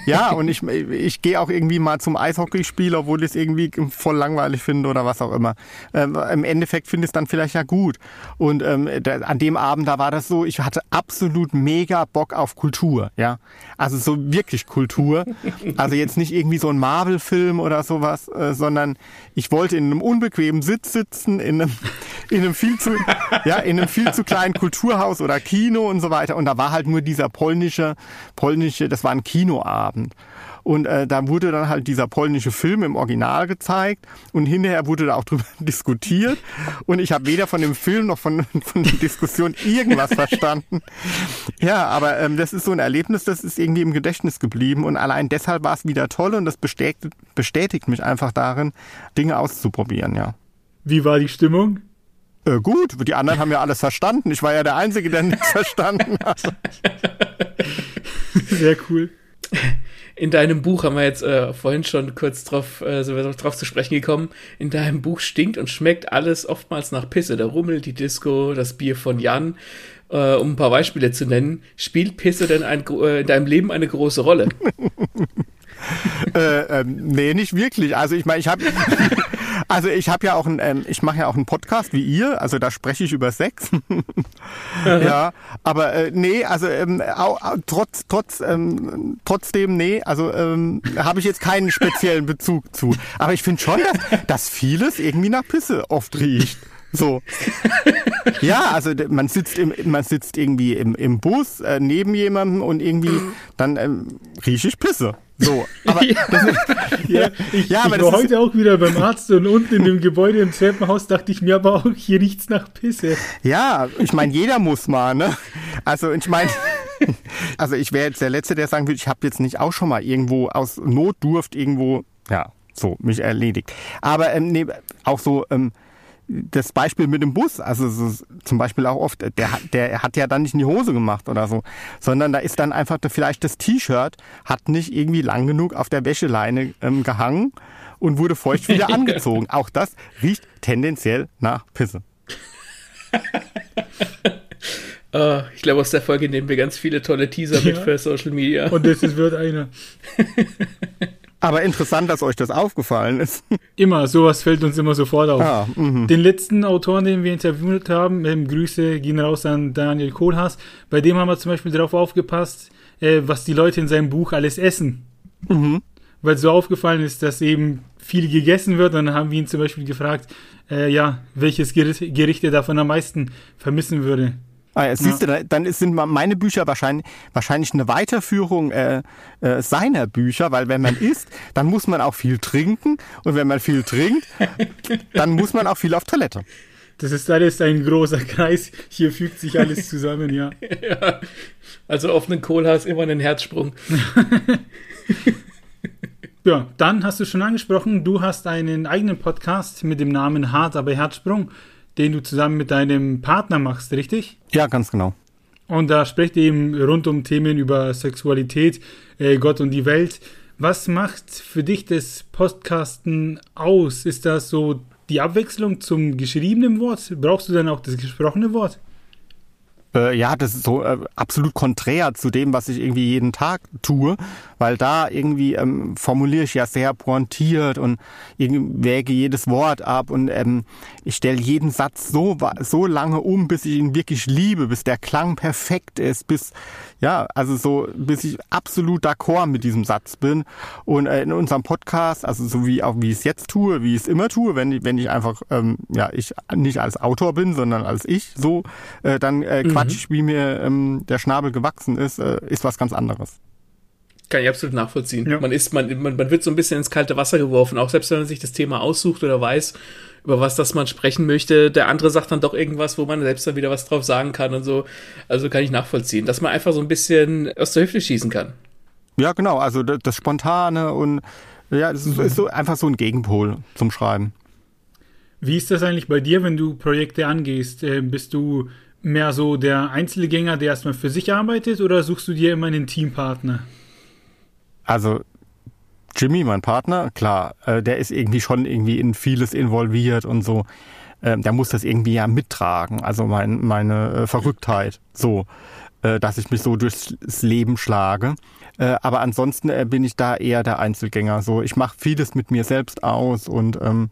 ja, und ich, ich gehe auch irgendwie mal zum Eishockeyspiel, obwohl ich es irgendwie voll langweilig finde oder was auch immer. Ähm, Im Endeffekt finde ich es dann vielleicht ja gut. Und ähm, da, an dem Abend, da war das so, ich hatte absolut mega Bock auf Kultur, ja. Also so wirklich Kultur. Also jetzt nicht irgendwie so ein Marvel-Film oder sowas, äh, sondern ich wollte in einem unbequemen Sitz sitzen, in einem, in einem viel zu, ja, in einem viel zu kleinen Kulturhaus oder Kino und so weiter. Und da war halt nur dieser polnische, polnische, das war ein Kinoabend. Und äh, da wurde dann halt dieser polnische Film im Original gezeigt und hinterher wurde da auch drüber diskutiert. Und ich habe weder von dem Film noch von, von der Diskussion irgendwas verstanden. Ja, aber ähm, das ist so ein Erlebnis, das ist irgendwie im Gedächtnis geblieben. Und allein deshalb war es wieder toll und das bestätigt, bestätigt mich einfach darin, Dinge auszuprobieren, ja. Wie war die Stimmung? Äh, gut, die anderen haben ja alles verstanden. Ich war ja der Einzige, der nichts verstanden hat. Sehr cool. In deinem Buch haben wir jetzt äh, vorhin schon kurz drauf, äh, so drauf zu sprechen gekommen. In deinem Buch stinkt und schmeckt alles oftmals nach Pisse. Der Rummel, die Disco, das Bier von Jan. Äh, um ein paar Beispiele zu nennen. Spielt Pisse denn ein, äh, in deinem Leben eine große Rolle? äh, ähm, nee, nicht wirklich. Also ich meine, ich habe also ich habe ja auch ein, ähm, ich mache ja auch einen Podcast wie ihr, also da spreche ich über Sex. ja, aber äh, nee, also ähm, auch, trotz, trotz, ähm, trotzdem nee, also ähm, habe ich jetzt keinen speziellen Bezug zu. Aber ich finde schon, dass, dass vieles irgendwie nach Pisse oft riecht. So. Ja, also man sitzt im, man sitzt irgendwie im, im Bus äh, neben jemandem und irgendwie dann ähm, rieche ich Pisse. So, aber ja, das ist, ja, ich, ja, aber ich war heute ist, auch wieder beim Arzt und unten in dem Gebäude im Treppenhaus dachte ich mir aber auch, hier riecht's nach Pisse. Ja, ich meine, jeder muss mal, ne? Also ich meine, also ich wäre jetzt der Letzte, der sagen würde, ich habe jetzt nicht auch schon mal irgendwo aus Notdurft irgendwo, ja, so mich erledigt. Aber ähm, nee, auch so ähm, das Beispiel mit dem Bus, also so, zum Beispiel auch oft, der, der hat ja dann nicht in die Hose gemacht oder so, sondern da ist dann einfach vielleicht das T-Shirt hat nicht irgendwie lang genug auf der Wäscheleine ähm, gehangen und wurde feucht wieder angezogen. Auch das riecht tendenziell nach Pisse. uh, ich glaube, aus der Folge nehmen wir ganz viele tolle Teaser ja. mit für Social Media. Und das wird einer. Aber interessant, dass euch das aufgefallen ist. Immer, sowas fällt uns immer sofort auf. Ah, den letzten Autoren, den wir interviewt haben, ähm, Grüße gehen raus an Daniel Kohlhaas, bei dem haben wir zum Beispiel darauf aufgepasst, äh, was die Leute in seinem Buch alles essen. Mhm. Weil so aufgefallen ist, dass eben viel gegessen wird. Und dann haben wir ihn zum Beispiel gefragt, äh, ja, welches Gericht, Gericht er davon am meisten vermissen würde. Ah, ja, siehst ja. du, dann sind meine Bücher wahrscheinlich, wahrscheinlich eine Weiterführung äh, äh, seiner Bücher, weil wenn man isst, dann muss man auch viel trinken und wenn man viel trinkt, dann muss man auch viel auf Toilette. Das ist alles ein großer Kreis. Hier fügt sich alles zusammen, ja. ja also auf einen Kohl hast immer einen Herzsprung. ja, dann hast du schon angesprochen, du hast einen eigenen Podcast mit dem Namen Hart aber Herzsprung den du zusammen mit deinem Partner machst, richtig? Ja, ganz genau. Und da sprecht ihr eben rund um Themen über Sexualität, äh, Gott und die Welt. Was macht für dich das Podcasten aus? Ist das so die Abwechslung zum geschriebenen Wort? Brauchst du dann auch das gesprochene Wort? Äh, ja, das ist so äh, absolut konträr zu dem, was ich irgendwie jeden Tag tue, weil da irgendwie ähm, formuliere ich ja sehr pointiert und wäge jedes Wort ab und ähm, ich stelle jeden Satz so, so lange um, bis ich ihn wirklich liebe, bis der Klang perfekt ist, bis, ja, also so, bis ich absolut d'accord mit diesem Satz bin. Und äh, in unserem Podcast, also so wie auch wie ich es jetzt tue, wie ich es immer tue, wenn ich, wenn ich einfach, ähm, ja, ich nicht als Autor bin, sondern als ich so, äh, dann äh, mhm. Quatsch, wie mir ähm, der Schnabel gewachsen ist, äh, ist was ganz anderes. Kann ich absolut nachvollziehen. Ja. Man ist, man, man, man wird so ein bisschen ins kalte Wasser geworfen, auch selbst wenn man sich das Thema aussucht oder weiß, über was das man sprechen möchte. Der andere sagt dann doch irgendwas, wo man selbst dann wieder was drauf sagen kann und so. Also kann ich nachvollziehen, dass man einfach so ein bisschen aus der Hüfte schießen kann. Ja, genau. Also das, das Spontane und ja, das ist, ist so einfach so ein Gegenpol zum Schreiben. Wie ist das eigentlich bei dir, wenn du Projekte angehst? Äh, bist du mehr so der Einzelgänger, der erstmal für sich arbeitet, oder suchst du dir immer einen Teampartner? Also Jimmy, mein Partner, klar, äh, der ist irgendwie schon irgendwie in vieles involviert und so. Ähm, der muss das irgendwie ja mittragen, also mein, meine äh, Verrücktheit, so, äh, dass ich mich so durchs Leben schlage. Äh, aber ansonsten äh, bin ich da eher der Einzelgänger. So, ich mache vieles mit mir selbst aus und ähm,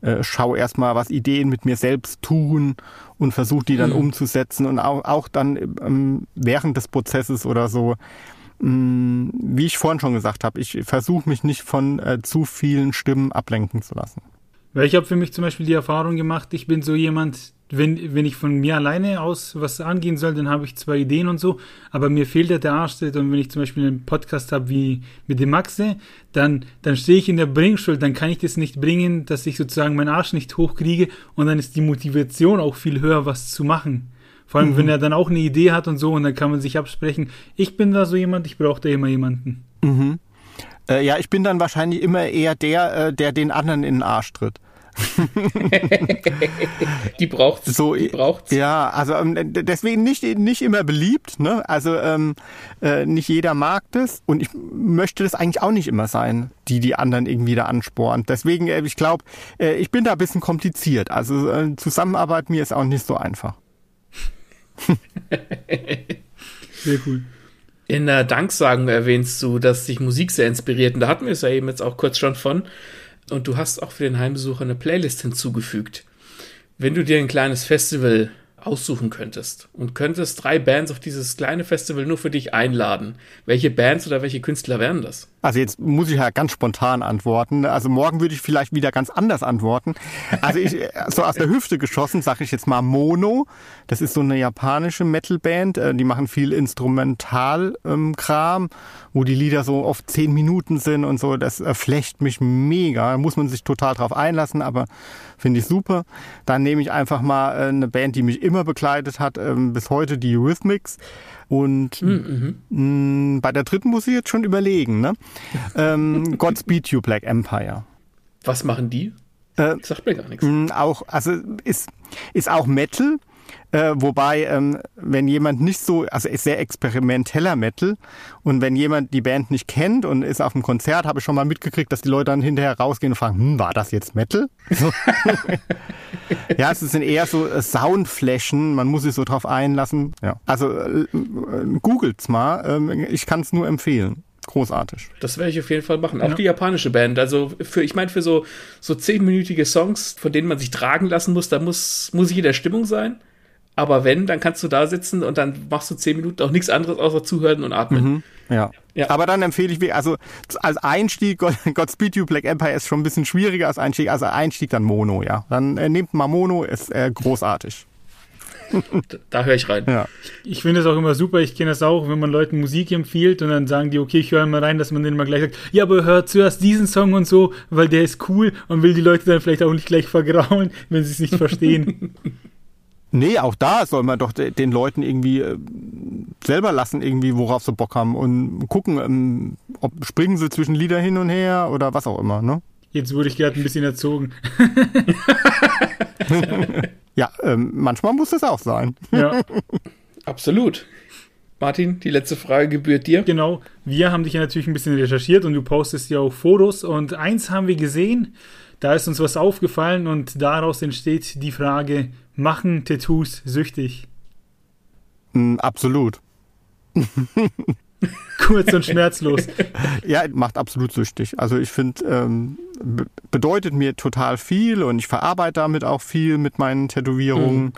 äh, schau erstmal, was Ideen mit mir selbst tun und versuche die dann mhm. umzusetzen und auch, auch dann ähm, während des Prozesses oder so. Mm, wie ich vorhin schon gesagt habe, ich versuche mich nicht von äh, zu vielen Stimmen ablenken zu lassen. Weil ich habe für mich zum Beispiel die Erfahrung gemacht, ich bin so jemand, wenn, wenn ich von mir alleine aus was angehen soll, dann habe ich zwei Ideen und so, aber mir fehlt der Arschtritt und wenn ich zum Beispiel einen Podcast habe wie mit dem Maxe, dann, dann stehe ich in der Bringschuld, dann kann ich das nicht bringen, dass ich sozusagen meinen Arsch nicht hochkriege und dann ist die Motivation auch viel höher, was zu machen. Vor allem, mhm. wenn er dann auch eine Idee hat und so und dann kann man sich absprechen. Ich bin da so jemand, ich brauche da immer jemanden. Mhm. Äh, ja, ich bin dann wahrscheinlich immer eher der, äh, der den anderen in den Arsch tritt. die braucht so, die braucht's. Ja, also ähm, deswegen nicht, nicht immer beliebt, ne? Also ähm, äh, nicht jeder mag das und ich möchte das eigentlich auch nicht immer sein, die die anderen irgendwie da ansporen. Deswegen, äh, ich glaube, äh, ich bin da ein bisschen kompliziert. Also äh, Zusammenarbeit mir ist auch nicht so einfach. Sehr cool. In der Danksagung erwähnst du, dass sich Musik sehr inspiriert. Und da hatten wir es ja eben jetzt auch kurz schon von. Und du hast auch für den Heimbesucher eine Playlist hinzugefügt. Wenn du dir ein kleines Festival aussuchen könntest und könntest drei Bands auf dieses kleine Festival nur für dich einladen, welche Bands oder welche Künstler wären das? Also jetzt muss ich ja ganz spontan antworten. Also morgen würde ich vielleicht wieder ganz anders antworten. Also ich, so aus der Hüfte geschossen, sage ich jetzt mal Mono. Das ist so eine japanische Metalband. Äh, die machen viel Instrumentalkram, wo die Lieder so oft zehn Minuten sind und so. Das flecht mich mega. Da muss man sich total drauf einlassen, aber finde ich super. Dann nehme ich einfach mal äh, eine Band, die mich immer begleitet hat, ähm, bis heute, die Rhythmics. Und mhm. mh, mm, bei der dritten muss ich jetzt schon überlegen. Ne? ähm, Godspeed You Black Empire. Was machen die? Äh, Sagt mir gar nichts. Mm, auch, also ist, ist auch Metal, äh, wobei, ähm, wenn jemand nicht so, also ist sehr experimenteller Metal und wenn jemand die Band nicht kennt und ist auf dem Konzert, habe ich schon mal mitgekriegt, dass die Leute dann hinterher rausgehen und fragen, hm, war das jetzt Metal? ja, es sind eher so äh, Soundflächen, man muss sich so drauf einlassen. Ja. Also äh, äh, googelt's mal, ähm, ich kann es nur empfehlen. großartig. Das werde ich auf jeden Fall machen. Auch ja. die japanische Band. Also für, ich meine, für so, so zehnminütige Songs, von denen man sich tragen lassen muss, da muss in der Stimmung sein. Aber wenn, dann kannst du da sitzen und dann machst du zehn Minuten auch nichts anderes außer zuhören und atmen. Mhm, ja. ja. Aber dann empfehle ich, also als Einstieg, Godspeed You Black Empire ist schon ein bisschen schwieriger als Einstieg. Also Einstieg dann Mono, ja. Dann äh, nehmt mal Mono, ist äh, großartig. da, da höre ich rein. Ja. Ich, ich finde es auch immer super, ich kenne das auch, wenn man Leuten Musik empfiehlt und dann sagen die, okay, ich höre mal rein, dass man denen mal gleich sagt, ja, aber hört zuerst diesen Song und so, weil der ist cool und will die Leute dann vielleicht auch nicht gleich vergrauen, wenn sie es nicht verstehen. Nee, auch da soll man doch den Leuten irgendwie äh, selber lassen, irgendwie, worauf sie Bock haben und gucken, ähm, ob springen sie zwischen Lieder hin und her oder was auch immer, ne? Jetzt wurde ich gerade ein bisschen erzogen. ja, ähm, manchmal muss das auch sein. Ja. Absolut. Martin, die letzte Frage gebührt dir. Genau. Wir haben dich ja natürlich ein bisschen recherchiert und du postest ja auch Fotos. Und eins haben wir gesehen, da ist uns was aufgefallen und daraus entsteht die Frage, machen Tattoos süchtig? Mm, absolut. Kurz und schmerzlos. ja, macht absolut süchtig. Also ich finde, ähm, bedeutet mir total viel und ich verarbeite damit auch viel mit meinen Tätowierungen.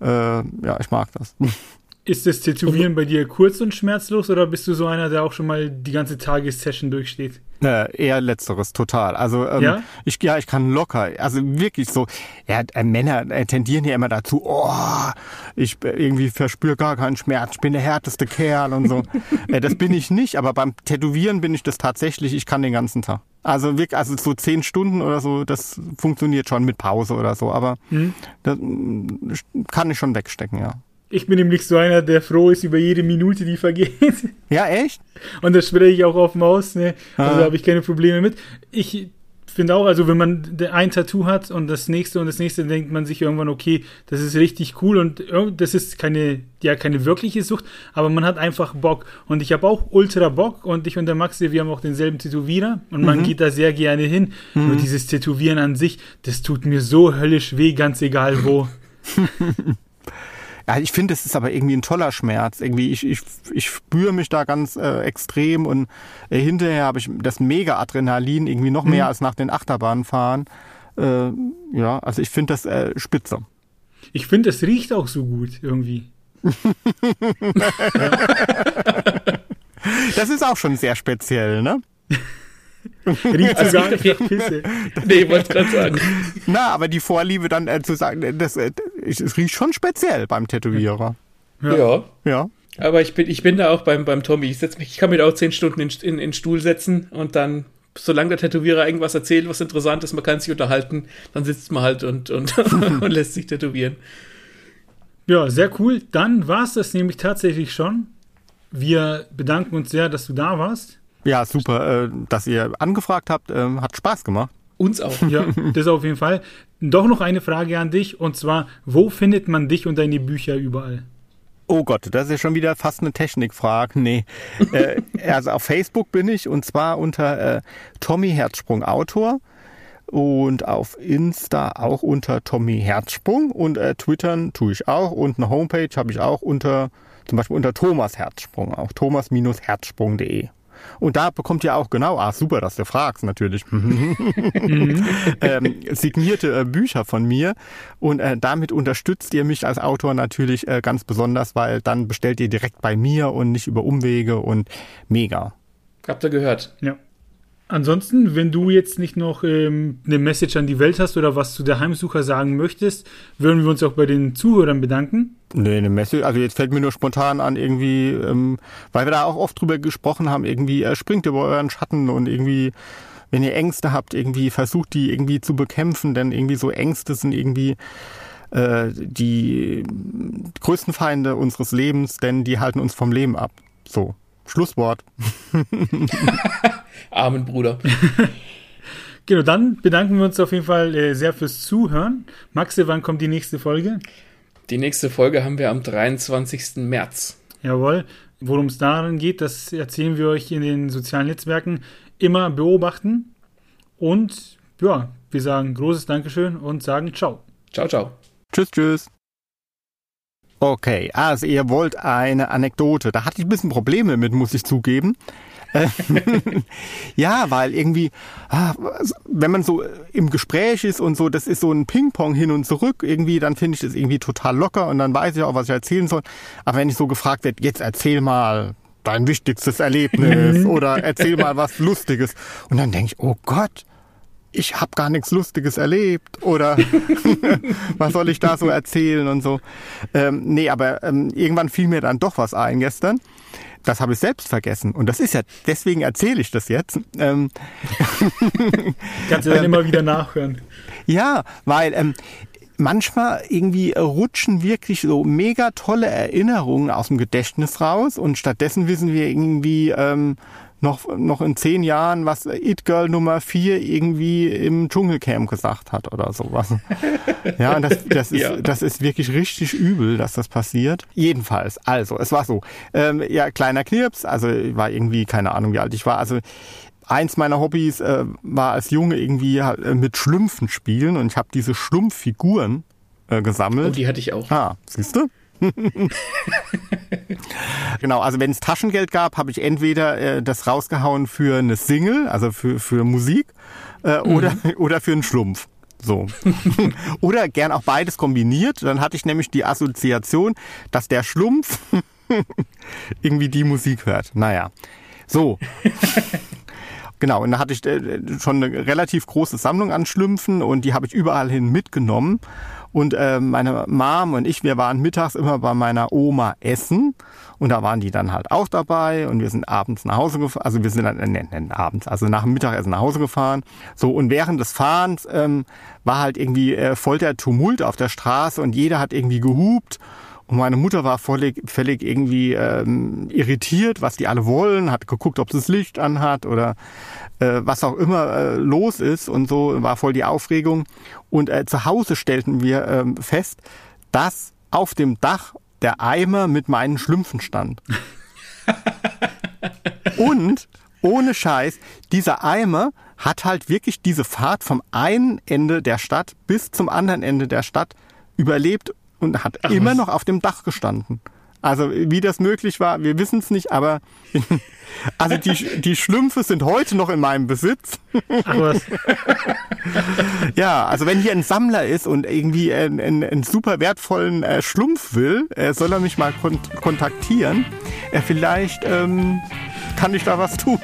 Mhm. Äh, ja, ich mag das. Ist das Tätowieren bei dir kurz und schmerzlos oder bist du so einer, der auch schon mal die ganze Tagessession durchsteht? Äh, eher letzteres, total. Also ähm, ja? ich ja, ich kann locker, also wirklich so. Ja, äh, Männer äh, tendieren ja immer dazu, oh, ich irgendwie verspüre gar keinen Schmerz, ich bin der härteste Kerl und so. äh, das bin ich nicht, aber beim Tätowieren bin ich das tatsächlich. Ich kann den ganzen Tag. Also wirklich, also so zehn Stunden oder so, das funktioniert schon mit Pause oder so, aber hm. das mm, kann ich schon wegstecken, ja. Ich bin nämlich so einer, der froh ist über jede Minute, die vergeht. Ja, echt? Und das spreche ich auch offen aus, ne? Also ah. da habe ich keine Probleme mit. Ich finde auch, also wenn man ein Tattoo hat und das nächste und das nächste, denkt man sich irgendwann, okay, das ist richtig cool und das ist keine, ja, keine wirkliche Sucht, aber man hat einfach Bock. Und ich habe auch ultra Bock und ich und der Maxi, wir haben auch denselben Tätowierer und man mhm. geht da sehr gerne hin. Mhm. Nur dieses Tätowieren an sich, das tut mir so höllisch weh, ganz egal wo. Ja, ich finde, es ist aber irgendwie ein toller Schmerz. Irgendwie, ich, ich, ich spüre mich da ganz äh, extrem und äh, hinterher habe ich das Mega-Adrenalin irgendwie noch mehr mhm. als nach den Achterbahnfahren. Äh, ja, also ich finde das äh, spitze. Ich finde, es riecht auch so gut irgendwie. das ist auch schon sehr speziell, ne? Riecht also sogar nicht nach Pisse. Nee, wollte gerade sagen. Na, aber die Vorliebe dann äh, zu sagen, das, äh, es riecht schon speziell beim Tätowierer. Ja. ja. ja. Aber ich bin, ich bin da auch beim, beim Tommy. Ich, setz mich, ich kann mir da auch zehn Stunden in, in, in den Stuhl setzen und dann, solange der Tätowierer irgendwas erzählt, was interessant ist, man kann sich unterhalten, dann sitzt man halt und, und, und lässt sich tätowieren. Ja, sehr cool. Dann war es das nämlich tatsächlich schon. Wir bedanken uns sehr, dass du da warst. Ja, super, äh, dass ihr angefragt habt. Ähm, hat Spaß gemacht. Uns auch. Ja, das auf jeden Fall. Doch noch eine Frage an dich und zwar, wo findet man dich und deine Bücher überall? Oh Gott, das ist ja schon wieder fast eine Technikfrage. Nee. äh, also auf Facebook bin ich und zwar unter äh, Tommy Herzsprung Autor und auf Insta auch unter Tommy Herzsprung und äh, Twittern tue ich auch und eine Homepage habe ich auch unter zum Beispiel unter Thomas Herzsprung auch thomas-herzsprung.de. Und da bekommt ihr auch genau, ah super, dass du fragst natürlich, ähm, signierte äh, Bücher von mir. Und äh, damit unterstützt ihr mich als Autor natürlich äh, ganz besonders, weil dann bestellt ihr direkt bei mir und nicht über Umwege und mega. Habt ihr gehört? Ja. Ansonsten, wenn du jetzt nicht noch ähm, eine Message an die Welt hast oder was zu der Heimsucher sagen möchtest, würden wir uns auch bei den Zuhörern bedanken. Nee, eine Message, also jetzt fällt mir nur spontan an, irgendwie, ähm, weil wir da auch oft drüber gesprochen haben, irgendwie äh, springt über euren Schatten und irgendwie, wenn ihr Ängste habt, irgendwie versucht die irgendwie zu bekämpfen, denn irgendwie so Ängste sind irgendwie äh, die größten Feinde unseres Lebens, denn die halten uns vom Leben ab. So. Schlusswort. Armen Bruder. genau, dann bedanken wir uns auf jeden Fall äh, sehr fürs Zuhören. Maxe, wann kommt die nächste Folge? Die nächste Folge haben wir am 23. März. Jawohl. Worum es darin geht, das erzählen wir euch in den sozialen Netzwerken. Immer beobachten. Und ja, wir sagen großes Dankeschön und sagen ciao. Ciao, ciao. Tschüss, tschüss. Okay, also ihr wollt eine Anekdote. Da hatte ich ein bisschen Probleme mit, muss ich zugeben. ja, weil irgendwie, ah, wenn man so im Gespräch ist und so, das ist so ein Ping-Pong hin und zurück, irgendwie, dann finde ich das irgendwie total locker und dann weiß ich auch, was ich erzählen soll. Aber wenn ich so gefragt werde, jetzt erzähl mal dein wichtigstes Erlebnis oder erzähl mal was Lustiges. Und dann denke ich, oh Gott, ich habe gar nichts Lustiges erlebt oder was soll ich da so erzählen und so. Ähm, nee, aber ähm, irgendwann fiel mir dann doch was ein gestern. Das habe ich selbst vergessen. Und das ist ja, deswegen erzähle ich das jetzt. Ähm, Kannst du dann immer wieder nachhören. Ja, weil ähm, manchmal irgendwie rutschen wirklich so mega tolle Erinnerungen aus dem Gedächtnis raus und stattdessen wissen wir irgendwie, ähm, noch, noch in zehn Jahren, was It Girl Nummer vier irgendwie im Dschungelcamp gesagt hat oder sowas. ja, das, das, ist, ja. das ist wirklich richtig übel, dass das passiert. Jedenfalls, also, es war so. Ähm, ja, kleiner Knirps, also war irgendwie, keine Ahnung, wie alt ich war. Also eins meiner Hobbys äh, war als Junge irgendwie äh, mit Schlümpfen spielen und ich habe diese Schlumpffiguren äh, gesammelt. Oh, die hatte ich auch. Ah, siehst du? genau, also wenn es Taschengeld gab, habe ich entweder äh, das rausgehauen für eine Single, also für, für Musik, äh, mhm. oder, oder für einen Schlumpf. So. oder gern auch beides kombiniert. Dann hatte ich nämlich die Assoziation, dass der Schlumpf irgendwie die Musik hört. Naja. So. Genau, und da hatte ich äh, schon eine relativ große Sammlung an Schlümpfen und die habe ich überall hin mitgenommen. Und äh, meine Mom und ich, wir waren mittags immer bei meiner Oma essen. Und da waren die dann halt auch dabei und wir sind abends nach Hause gefahren, also wir sind dann, äh, ne, ne, abends, also nach dem Mittagessen nach Hause gefahren. So, und während des Fahrens ähm, war halt irgendwie äh, voll der Tumult auf der Straße und jeder hat irgendwie gehupt. Und meine Mutter war völlig, völlig irgendwie ähm, irritiert, was die alle wollen, hat geguckt, ob sie das Licht anhat oder äh, was auch immer äh, los ist und so war voll die Aufregung. Und äh, zu Hause stellten wir ähm, fest, dass auf dem Dach der Eimer mit meinen Schlümpfen stand. und ohne Scheiß, dieser Eimer hat halt wirklich diese Fahrt vom einen Ende der Stadt bis zum anderen Ende der Stadt überlebt und hat Ach, immer was? noch auf dem Dach gestanden. Also wie das möglich war, wir wissen es nicht, aber also die, die Schlümpfe sind heute noch in meinem Besitz. Ach was. ja, also wenn hier ein Sammler ist und irgendwie einen, einen, einen super wertvollen äh, Schlumpf will, äh, soll er mich mal kon kontaktieren. Äh, vielleicht ähm, kann ich da was tun.